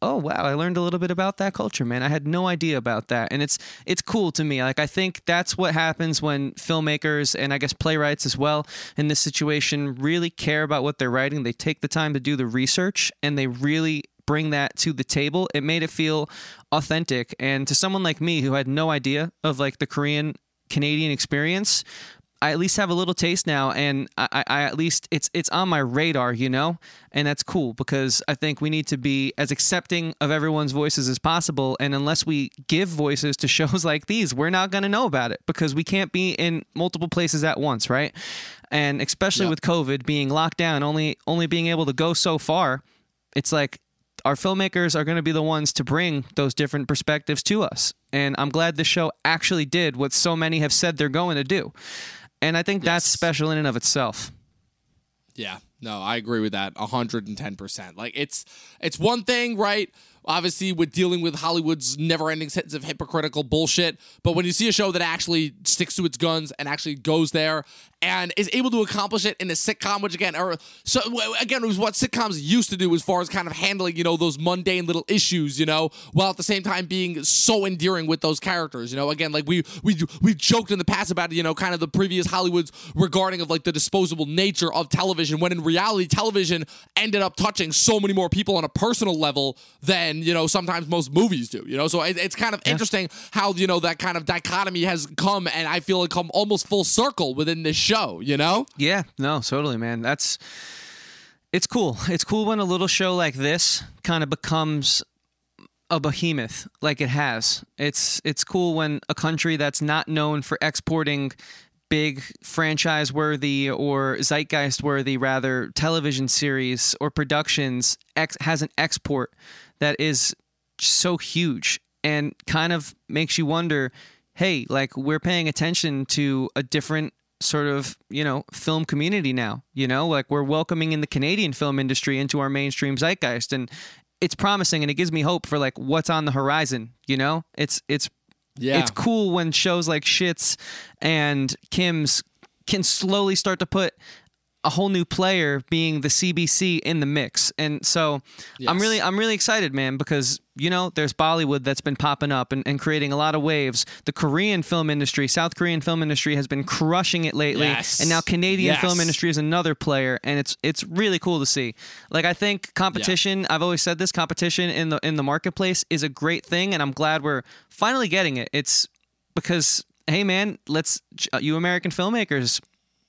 oh wow, I learned a little bit about that culture, man. I had no idea about that, and it's it's cool to me. Like I think that's what happens when filmmakers and I guess playwrights as well in this situation really care about what they're writing. They take the time to do the research and they really bring that to the table. It made it feel authentic, and to someone like me who had no idea of like the Korean Canadian experience, I at least have a little taste now, and I, I, at least it's it's on my radar, you know, and that's cool because I think we need to be as accepting of everyone's voices as possible. And unless we give voices to shows like these, we're not going to know about it because we can't be in multiple places at once, right? And especially with COVID being locked down, only only being able to go so far, it's like our filmmakers are going to be the ones to bring those different perspectives to us. And I'm glad the show actually did what so many have said they're going to do. And I think that's special in and of itself. Yeah, no, I agree with that 110%. Like it's it's one thing, right? Obviously, with dealing with Hollywood's never-ending sentence of hypocritical bullshit, but when you see a show that actually sticks to its guns and actually goes there and is able to accomplish it in a sitcom, which again, or so again, it was what sitcoms used to do as far as kind of handling, you know, those mundane little issues, you know, while at the same time being so endearing with those characters, you know. Again, like we we we joked in the past about you know kind of the previous Hollywoods regarding of like the disposable nature of television, when in reality, television ended up touching so many more people on a personal level than you know sometimes most movies do, you know. So it, it's kind of interesting how you know that kind of dichotomy has come, and I feel it come almost full circle within this show, you know. Yeah, no, totally, man. That's it's cool. It's cool when a little show like this kind of becomes a behemoth like it has. It's it's cool when a country that's not known for exporting big franchise worthy or zeitgeist worthy rather television series or productions ex- has an export that is so huge and kind of makes you wonder hey like we're paying attention to a different sort of you know film community now you know like we're welcoming in the canadian film industry into our mainstream zeitgeist and it's promising and it gives me hope for like what's on the horizon you know it's it's Yeah. it's cool when shows like Schitt's and Kim's can slowly start to put a whole new player being the CBC in the mix. And so I'm really I'm really excited, man, because you know, there's Bollywood that's been popping up and, and creating a lot of waves. The Korean film industry, South Korean film industry has been crushing it lately. Yes. And now Canadian Yes. film industry is another player and it's it's really cool to see. Like I think competition, I've always said this, competition in the in the marketplace is a great thing and I'm glad we're finally getting it. It's because hey man, let's uh, you American filmmakers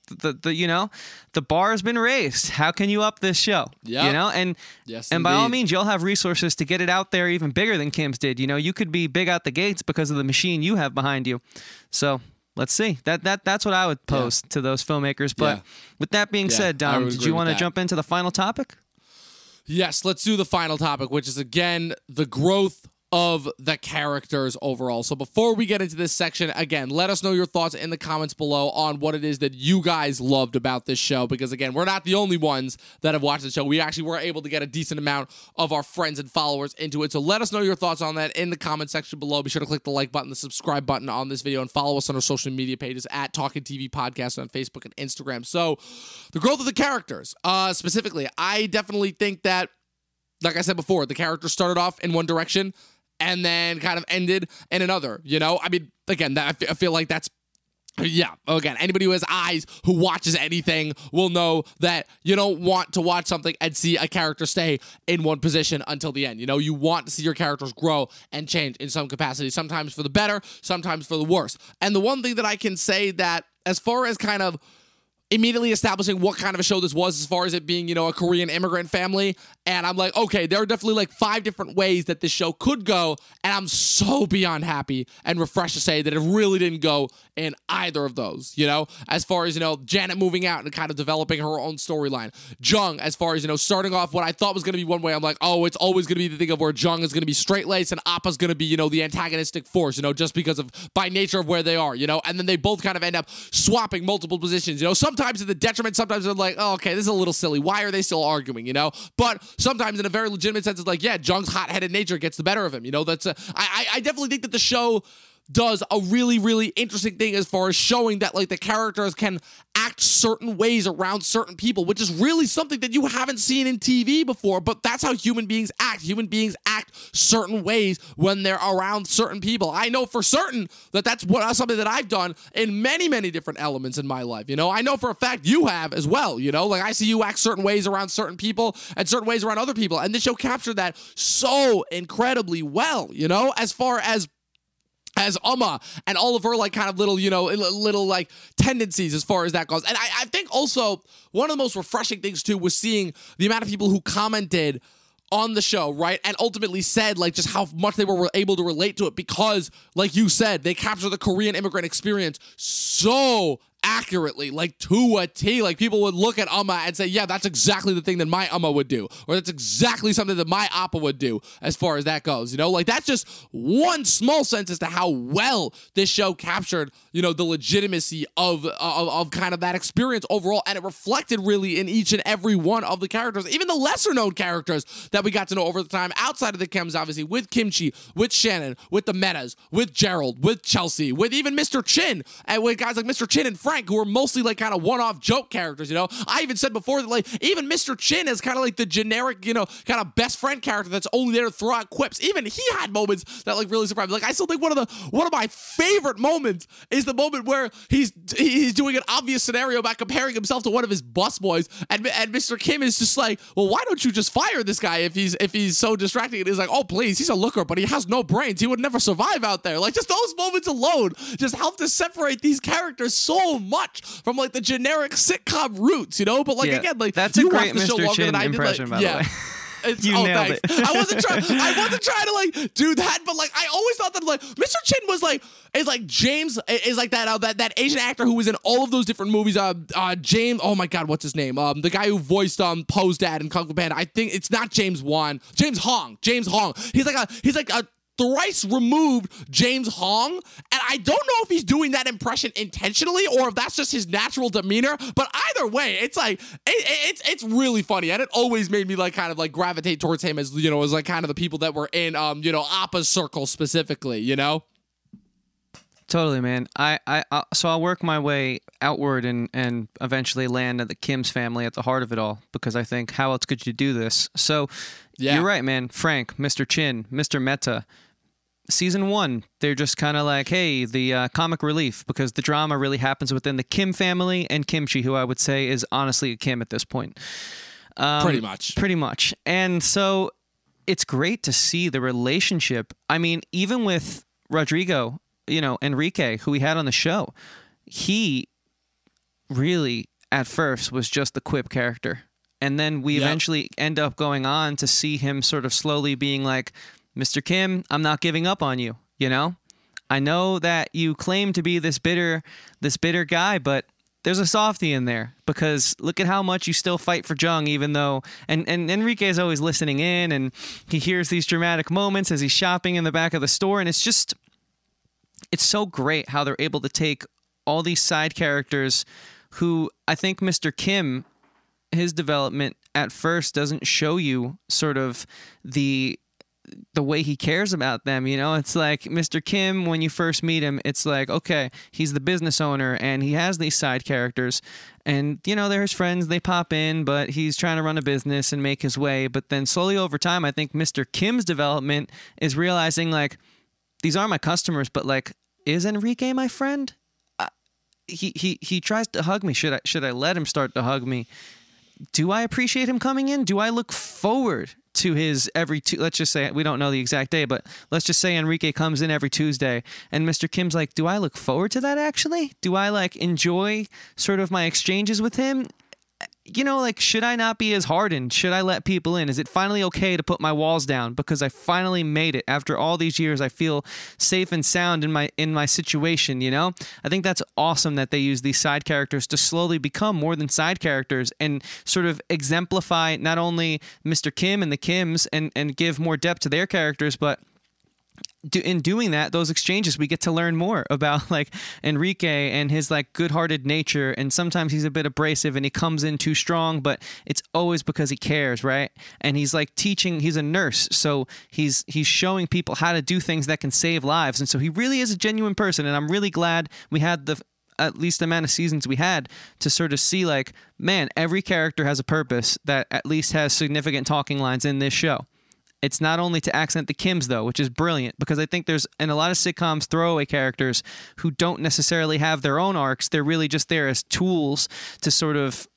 the, the you know the bar has been raised. How can you up this show? yeah You know, and Yes, and by all means, you'll have resources to get it out there even bigger than Kim's did. You know, you could be big out the gates because of the machine you have behind you. So let's see. That that that's what I would pose to those filmmakers. But Yeah. with that being Yeah, said, Dom, did you want to jump into the final topic? Yes, let's do the final topic, which is again the growth of the characters overall. So before we get into this section, again, let us know your thoughts in the comments below on what it is that you guys loved about this show. Because again, we're not the only ones that have watched the show. We actually were able to get a decent amount of our friends and followers into it. So let us know your thoughts on that in the comment section below. Be sure to click the like button, the subscribe button on this video, and follow us on our social media pages at Talking TV Podcast on Facebook and Instagram. So the growth of the characters, uh, specifically, I definitely think that like I said before, the character started off in one direction and then kind of ended in another. You know, I mean, again, that I I feel like that's. Yeah, again, anybody who has eyes who watches anything will know that you don't want to watch something and see a character stay in one position until the end. You know, you want to see your characters grow and change in some capacity, sometimes for the better, sometimes for the worse. And the one thing that I can say that, as far as kind of immediately establishing what kind of a show this was as far as it being, you know, a Korean immigrant family. And I'm like, okay, there are definitely like five different ways that this show could go. And I'm so beyond happy and refreshed to say that it really didn't go in either of those, you know, as far as, you know, Janet moving out and kind of developing her own storyline. Jung, as far as, you know, starting off what I thought was going to be one way, I'm like, oh, it's always going to be the thing of where Jung is going to be straight laced and Appa's going to be, you know, the antagonistic force, you know, just because of by nature of where they are, you know, and then they both kind of end up swapping multiple positions, you know, sometimes to the detriment, sometimes they're like, oh, okay, this is a little silly. Why are they still arguing, you know? But sometimes in a very legitimate sense, it's like, yeah, Jung's hot headed nature gets the better of him, you know? That's, a, I I definitely think that the show does a really really interesting thing as far as showing that like the characters can act certain ways around certain people, which is really something that you haven't seen in TV before, but that's how human beings act. Human beings act certain ways when they're around certain people. I know for certain that that's what something that I've done in many, many different elements in my life. You know, I know for a fact you have as well. You know, like I see you act certain ways around certain people and certain ways around other people. And this show captured that so incredibly well, you know, as far as as Umma and all of her like kind of little, you know, little like tendencies as far as that goes. And I, I think also one of the most refreshing things too was seeing the amount of people who commented on the show, right? And ultimately said like just how much they were able to relate to it because, like you said, they capture the Korean immigrant experience so accurately, like to a T. Like people would look at Umma and say, yeah, that's exactly the thing that my Umma would do. Or that's exactly something that my Appa would do as far as that goes. You know, like that's just one small sense as to how well this show captured, you know, the legitimacy of, of, of kind of that experience overall. And it reflected really in each and every one of the characters, even the lesser known characters that we got to know over the time outside of the Kims, obviously, with Kimchee, with Shannon, with the Mehtas, with Gerald, with Chelsea, with even Mr. Chin, and with guys like Mr. Chin and Frank Frank, who are mostly like kind of one-off joke characters. You know, I even said before that like even Mr. Chin is kind of like the generic, you know, kind of best friend character that's only there to throw out quips. Even he had moments that like really surprised me. Like I still think one of the one of my favorite moments is the moment where he's he's doing an obvious scenario about comparing himself to one of his bus boys, and and Mr. Kim is just like, well, why don't you just fire this guy if he's if he's so distracting? And he's like, oh please, he's a looker, but he has no brains. He would never survive out there. Like just those moments alone just help to separate these characters so much from like the generic sitcom roots, you know. But like Yeah, again, like that's a great Mr. Chin than I did. impression, like, by the way. It's, You oh, nailed thanks. it. I wasn't trying. I wasn't trying to like do that, but like I always thought that like Mr. Chin was like is like James is like that uh, that that Asian actor who was in all of those different movies. Uh, uh, James. Oh my God, what's his name? Um, the guy who voiced um Po's dad in Kung Fu Panda. I think it's not James Wan. James Hong. James Hong. He's like a he's like a thrice removed James Hong. And I don't know if he's doing that impression intentionally or if that's just his natural demeanor. But either way, it's like it, it's it's really funny, and it always made me like kind of like gravitate towards him as you know as like kind of the people that were in um you know Appa's circle specifically. You know. Totally, man. I, I, I so I'll work my way outward and and eventually land at the Kim's family at the heart of it all because I think how else could you do this? So Yeah. you're right, man. Frank, Mr. Chin, Mr. Mehta. Season one, they're just kind of like, hey, the uh, comic relief because the drama really happens within the Kim family and Kimchee, who I would say is honestly a Kim at this point. Um, Pretty much. Pretty much. And so it's great to see the relationship. I mean, even with Rodrigo, you know, Enrique, who we had on the show, he really at first was just the quip character. And then we Yep. eventually end up going on to see him sort of slowly being like, Mr. Kim, I'm not giving up on you, you know? I know that you claim to be this bitter this bitter guy, but there's a softie in there because look at how much you still fight for Jung, even though and, and Enrique is always listening in and he hears these dramatic moments as he's shopping in the back of the store and it's just it's so great how they're able to take all these side characters who I think Mr. Kim his development at first doesn't show you sort of the the way he cares about them you know it's like mr kim when you first meet him it's like okay he's the business owner and he has these side characters and you know they're his friends they pop in but he's trying to run a business and make his way but then slowly over time i think mr kim's development is realizing like these are my customers but like is enrique my friend Uh, he he he tries to hug me should i should i let him start to hug me do I appreciate him coming in? Do I look forward to his every two? Let's just say we don't know the exact day, but let's just say Enrique comes in every Tuesday, and Mr. Kim's like, do I look forward to that? Actually, do I like enjoy sort of my exchanges with him? You know, like, should I not be as hardened? Should I let people in? Is it finally okay to put my walls down because I finally made it after all these years? I feel safe and sound in my in my situation. You know, I think that's awesome that they use these side characters to slowly become more than side characters and sort of exemplify not only Mr. Kim and the Kims and and give more depth to their characters, but in doing that, those exchanges, we get to learn more about like Enrique and his like good-hearted nature. And sometimes he's a bit abrasive and he comes in too strong, but it's always because he cares, right? And he's like teaching. He's a nurse, so he's he's showing people how to do things that can save lives. And so he really is a genuine person. And I'm really glad we had the at least the amount of seasons we had to sort of see like, man, every character has a purpose that at least has significant talking lines in this show. It's not only to accent the Kims though, which is brilliant because I think there's in a lot of sitcoms throwaway characters who don't necessarily have their own arcs. They're really just there as tools to sort of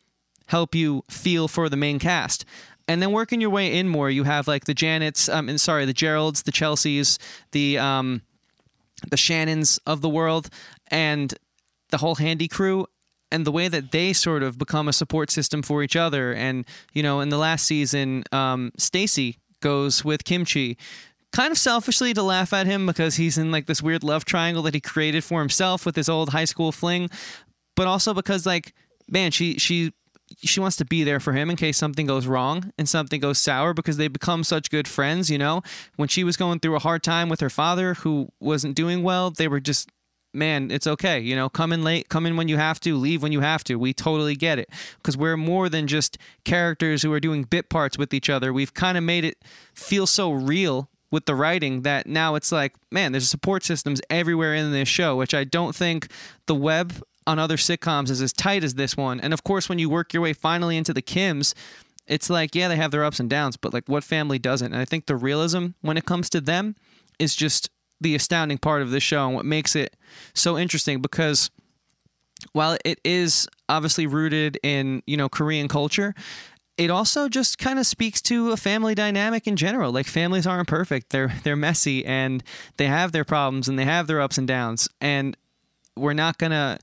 help you feel for the main cast. And then working your way in more, you have like the Janets, um, and sorry, the Geralds, the Chelseas, the um, the Shannons of the world, and the whole Handy crew and the way that they sort of become a support system for each other. And you know, in the last season, um, Stacy goes with Kimchee. Kind of selfishly to laugh at him because he's in like this weird love triangle that he created for himself with his old high school fling, but also because like man, she she she wants to be there for him in case something goes wrong and something goes sour because they become such good friends, you know. When she was going through a hard time with her father who wasn't doing well, they were just man, it's okay. You know, come in late, come in when you have to, leave when you have to. We totally get it because we're more than just characters who are doing bit parts with each other. We've kind of made it feel so real with the writing that now it's like, man, there's support systems everywhere in this show, which I don't think the web on other sitcoms is as tight as this one. And of course, when you work your way finally into the Kims, it's like, yeah, they have their ups and downs, but like what family doesn't? And I think the realism when it comes to them is just the astounding part of this show and what makes it so interesting because while it is obviously rooted in, you know, Korean culture, it also just kind of speaks to a family dynamic in general. Like families aren't perfect. They're they're messy and they have their problems and they have their ups and downs. And we're not to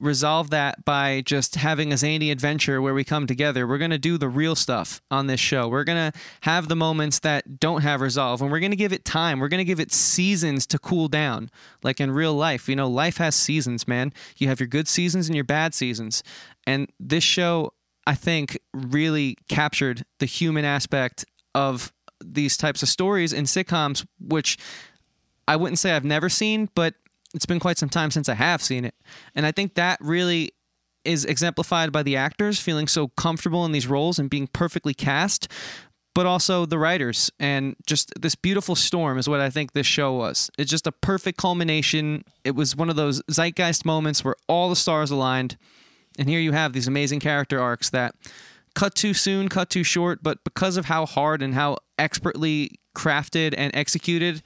resolve that by just having a zany adventure where we come together. We're going to do the real stuff on this show. We're going to have the moments that don't have resolve and we're going to give it time. We're going to give it seasons to cool down. Like in real life, you know, life has seasons, man. You have your good seasons and your bad seasons. And this show, I think, really captured the human aspect of these types of stories in sitcoms, which I wouldn't say I've never seen, but it's been quite some time since I have seen it. And I think that really is exemplified by the actors feeling so comfortable in these roles and being perfectly cast, but also the writers. And just this beautiful storm is what I think this show was. It's just a perfect culmination. It was one of those zeitgeist moments where all the stars aligned. And here you have these amazing character arcs that cut too soon, cut too short, but because of how hard and how expertly crafted and executed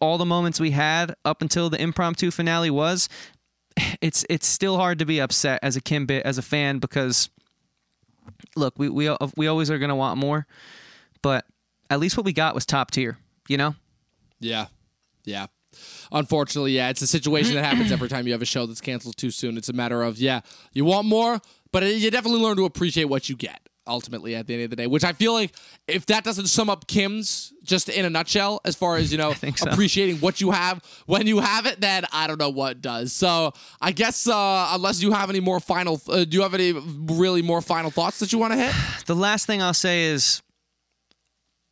all the moments we had up until the impromptu finale was, it's it's still hard to be upset as a Kimbit as a fan because look, we we uh, we always are going to want more, but at least what we got was top tier, you know? Yeah. Yeah. Unfortunately, yeah, it's a situation that happens every time you have a show that's canceled too soon. It's a matter of, yeah, you want more, but you definitely learn to appreciate what you get ultimately at the end of the day, which I feel like if that doesn't sum up Kim's just in a nutshell, as far as, you know, so. appreciating what you have when you have it, then I don't know what does. So I guess uh, unless you have any more final, uh, do you have any really more final thoughts that you want to hit? The last thing I'll say is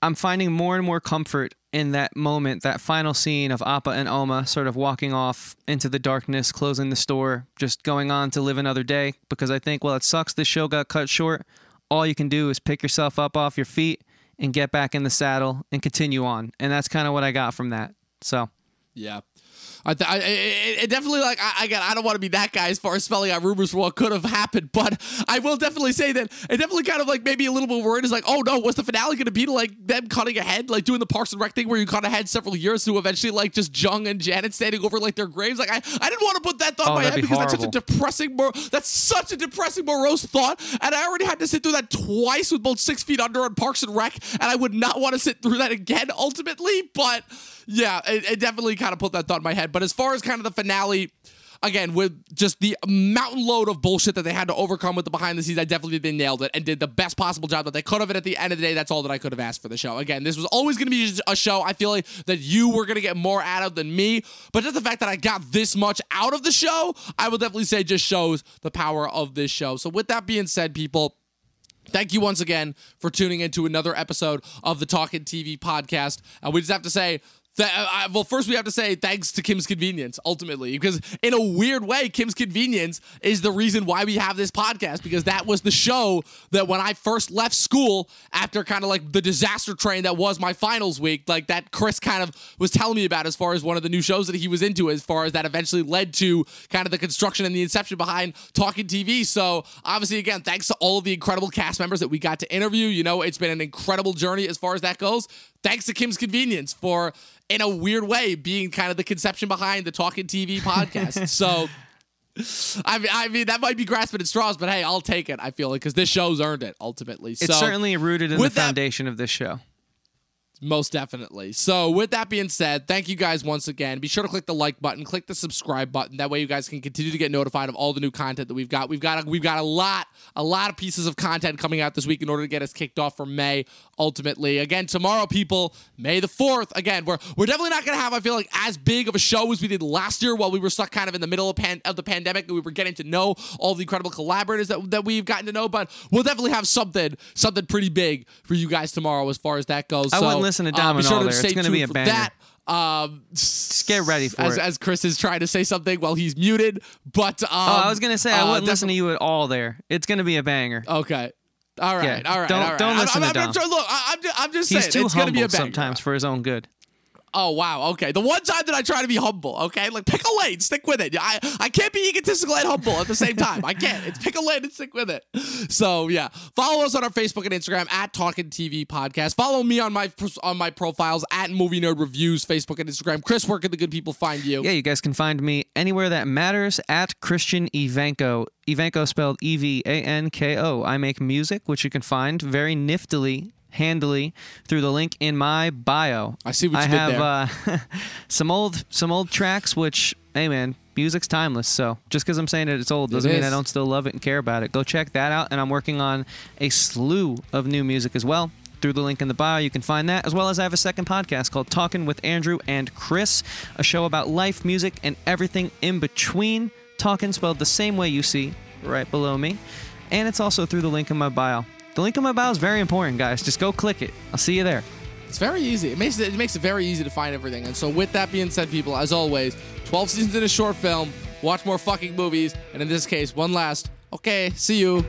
I'm finding more and more comfort in that moment, that final scene of Appa and Umma sort of walking off into the darkness, closing the store, just going on to live another day. Because I think, well, it sucks this show got cut short all you can do is pick yourself up off your feet and get back in the saddle and continue on. And that's kind of what I got from that. So, yeah. I, th- I it, it definitely like I, again I don't want to be that guy as far as spelling out rumors for what could have happened, but I will definitely say that it definitely kind of like maybe a little bit worried is like oh no was the finale going to be like them cutting ahead like doing the Parks and Rec thing where you cut ahead several years to eventually like just Jung and Janet standing over like their graves like I, I didn't want to put that thought oh, in my head be because horrible. that's such a depressing mor- that's such a depressing morose thought and I already had to sit through that twice with both Six Feet Under and Parks and Rec and I would not want to sit through that again ultimately but yeah, it, it definitely kind of put that thought in my head. But as far as kind of the finale, again, with just the mountain load of bullshit that they had to overcome with the behind the scenes, I definitely they nailed it and did the best possible job that they could have. And at the end of the day, that's all that I could have asked for the show. Again, this was always going to be a show I feel like that you were going to get more out of than me. But just the fact that I got this much out of the show, I will definitely say just shows the power of this show. So, with that being said, people, Thank you once again for tuning into another episode of the Talking TV podcast. And we just have to say That, uh, well, first we have to say thanks to Kim's Convenience, ultimately, because in a weird way, Kim's Convenience is the reason why we have this podcast, because that was the show that when I first left school after kind of like the disaster train that was my finals week, like that Chris kind of was telling me about as far as one of the new shows that he was into, as far as that eventually led to kind of the construction and the inception behind Talking TV. So, obviously, again, thanks to all of the incredible cast members that we got to interview. You know, it's been an incredible journey as far as that goes. Thanks to Kim's Convenience for in a weird way being kind of the conception behind the Talking TV podcast. so I mean, I mean that might be grasping at straws, but hey, I'll take it. I feel like because this show's earned it ultimately. It's so, certainly rooted in the with that- foundation of this show. Most definitely. So, with that being said, thank you guys once again. Be sure to click the like button, click the subscribe button. That way, you guys can continue to get notified of all the new content that we've got. We've got a, we've got a lot, a lot of pieces of content coming out this week in order to get us kicked off for May. Ultimately, again tomorrow, people, May the fourth. Again, we're we're definitely not going to have. I feel like as big of a show as we did last year, while we were stuck kind of in the middle of, pan, of the pandemic, and we were getting to know all the incredible collaborators that that we've gotten to know. But we'll definitely have something something pretty big for you guys tomorrow as far as that goes. I So, listen to uh, be sure to there. It's stay gonna be a banger. That. Um, just get ready for as, it. As Chris is trying to say something while he's muted, but um, Oh, I was gonna say I uh, wouldn't listen to you at all. There, it's gonna be a banger. Okay. All right, Yeah, all right, don't- all right. don't listen I'm, to I'm, Dom. trying- look, I'm just, I'm just He's saying too it's going to be humble a banger. sometimes for his own good. Oh wow, okay. The one time that I try to be humble, okay, like pick a lane, stick with it. I I can't be egotistical and humble at the same time. I can't. It's pick a lane and stick with it. So yeah, follow us on our Facebook and Instagram at Talking TV Podcast. Follow me on my on my profiles at Movie Nerd Reviews, Facebook and Instagram. Chris, where can the good people find you? Yeah, you guys can find me anywhere that matters at Christian Evanko. Evanko spelled E V A N K O. I make music, which you can find very niftily, handily through the link in my bio. I see what I you did have there. Uh, some old some old tracks, which hey man, music's timeless. So just because I'm saying that it's old doesn't mean. I don't still love it and care about it. Go check that out. And I'm working on a slew of new music as well. Through the link in the bio, you can find that, as well as I have a second podcast called Talking with Andrew and Chris, a show about life, music, and everything in between. Talking spelled the same way you see right below me. And it's also through the link in my bio. The link in my bio is very important, guys. Just go click it. I'll see you there. It's very easy. It makes it, it makes it very easy to find everything. And so, with that being said, people, as always, 12 seasons in a short film. Watch more fucking movies, and in this case, one last. Okay, see you.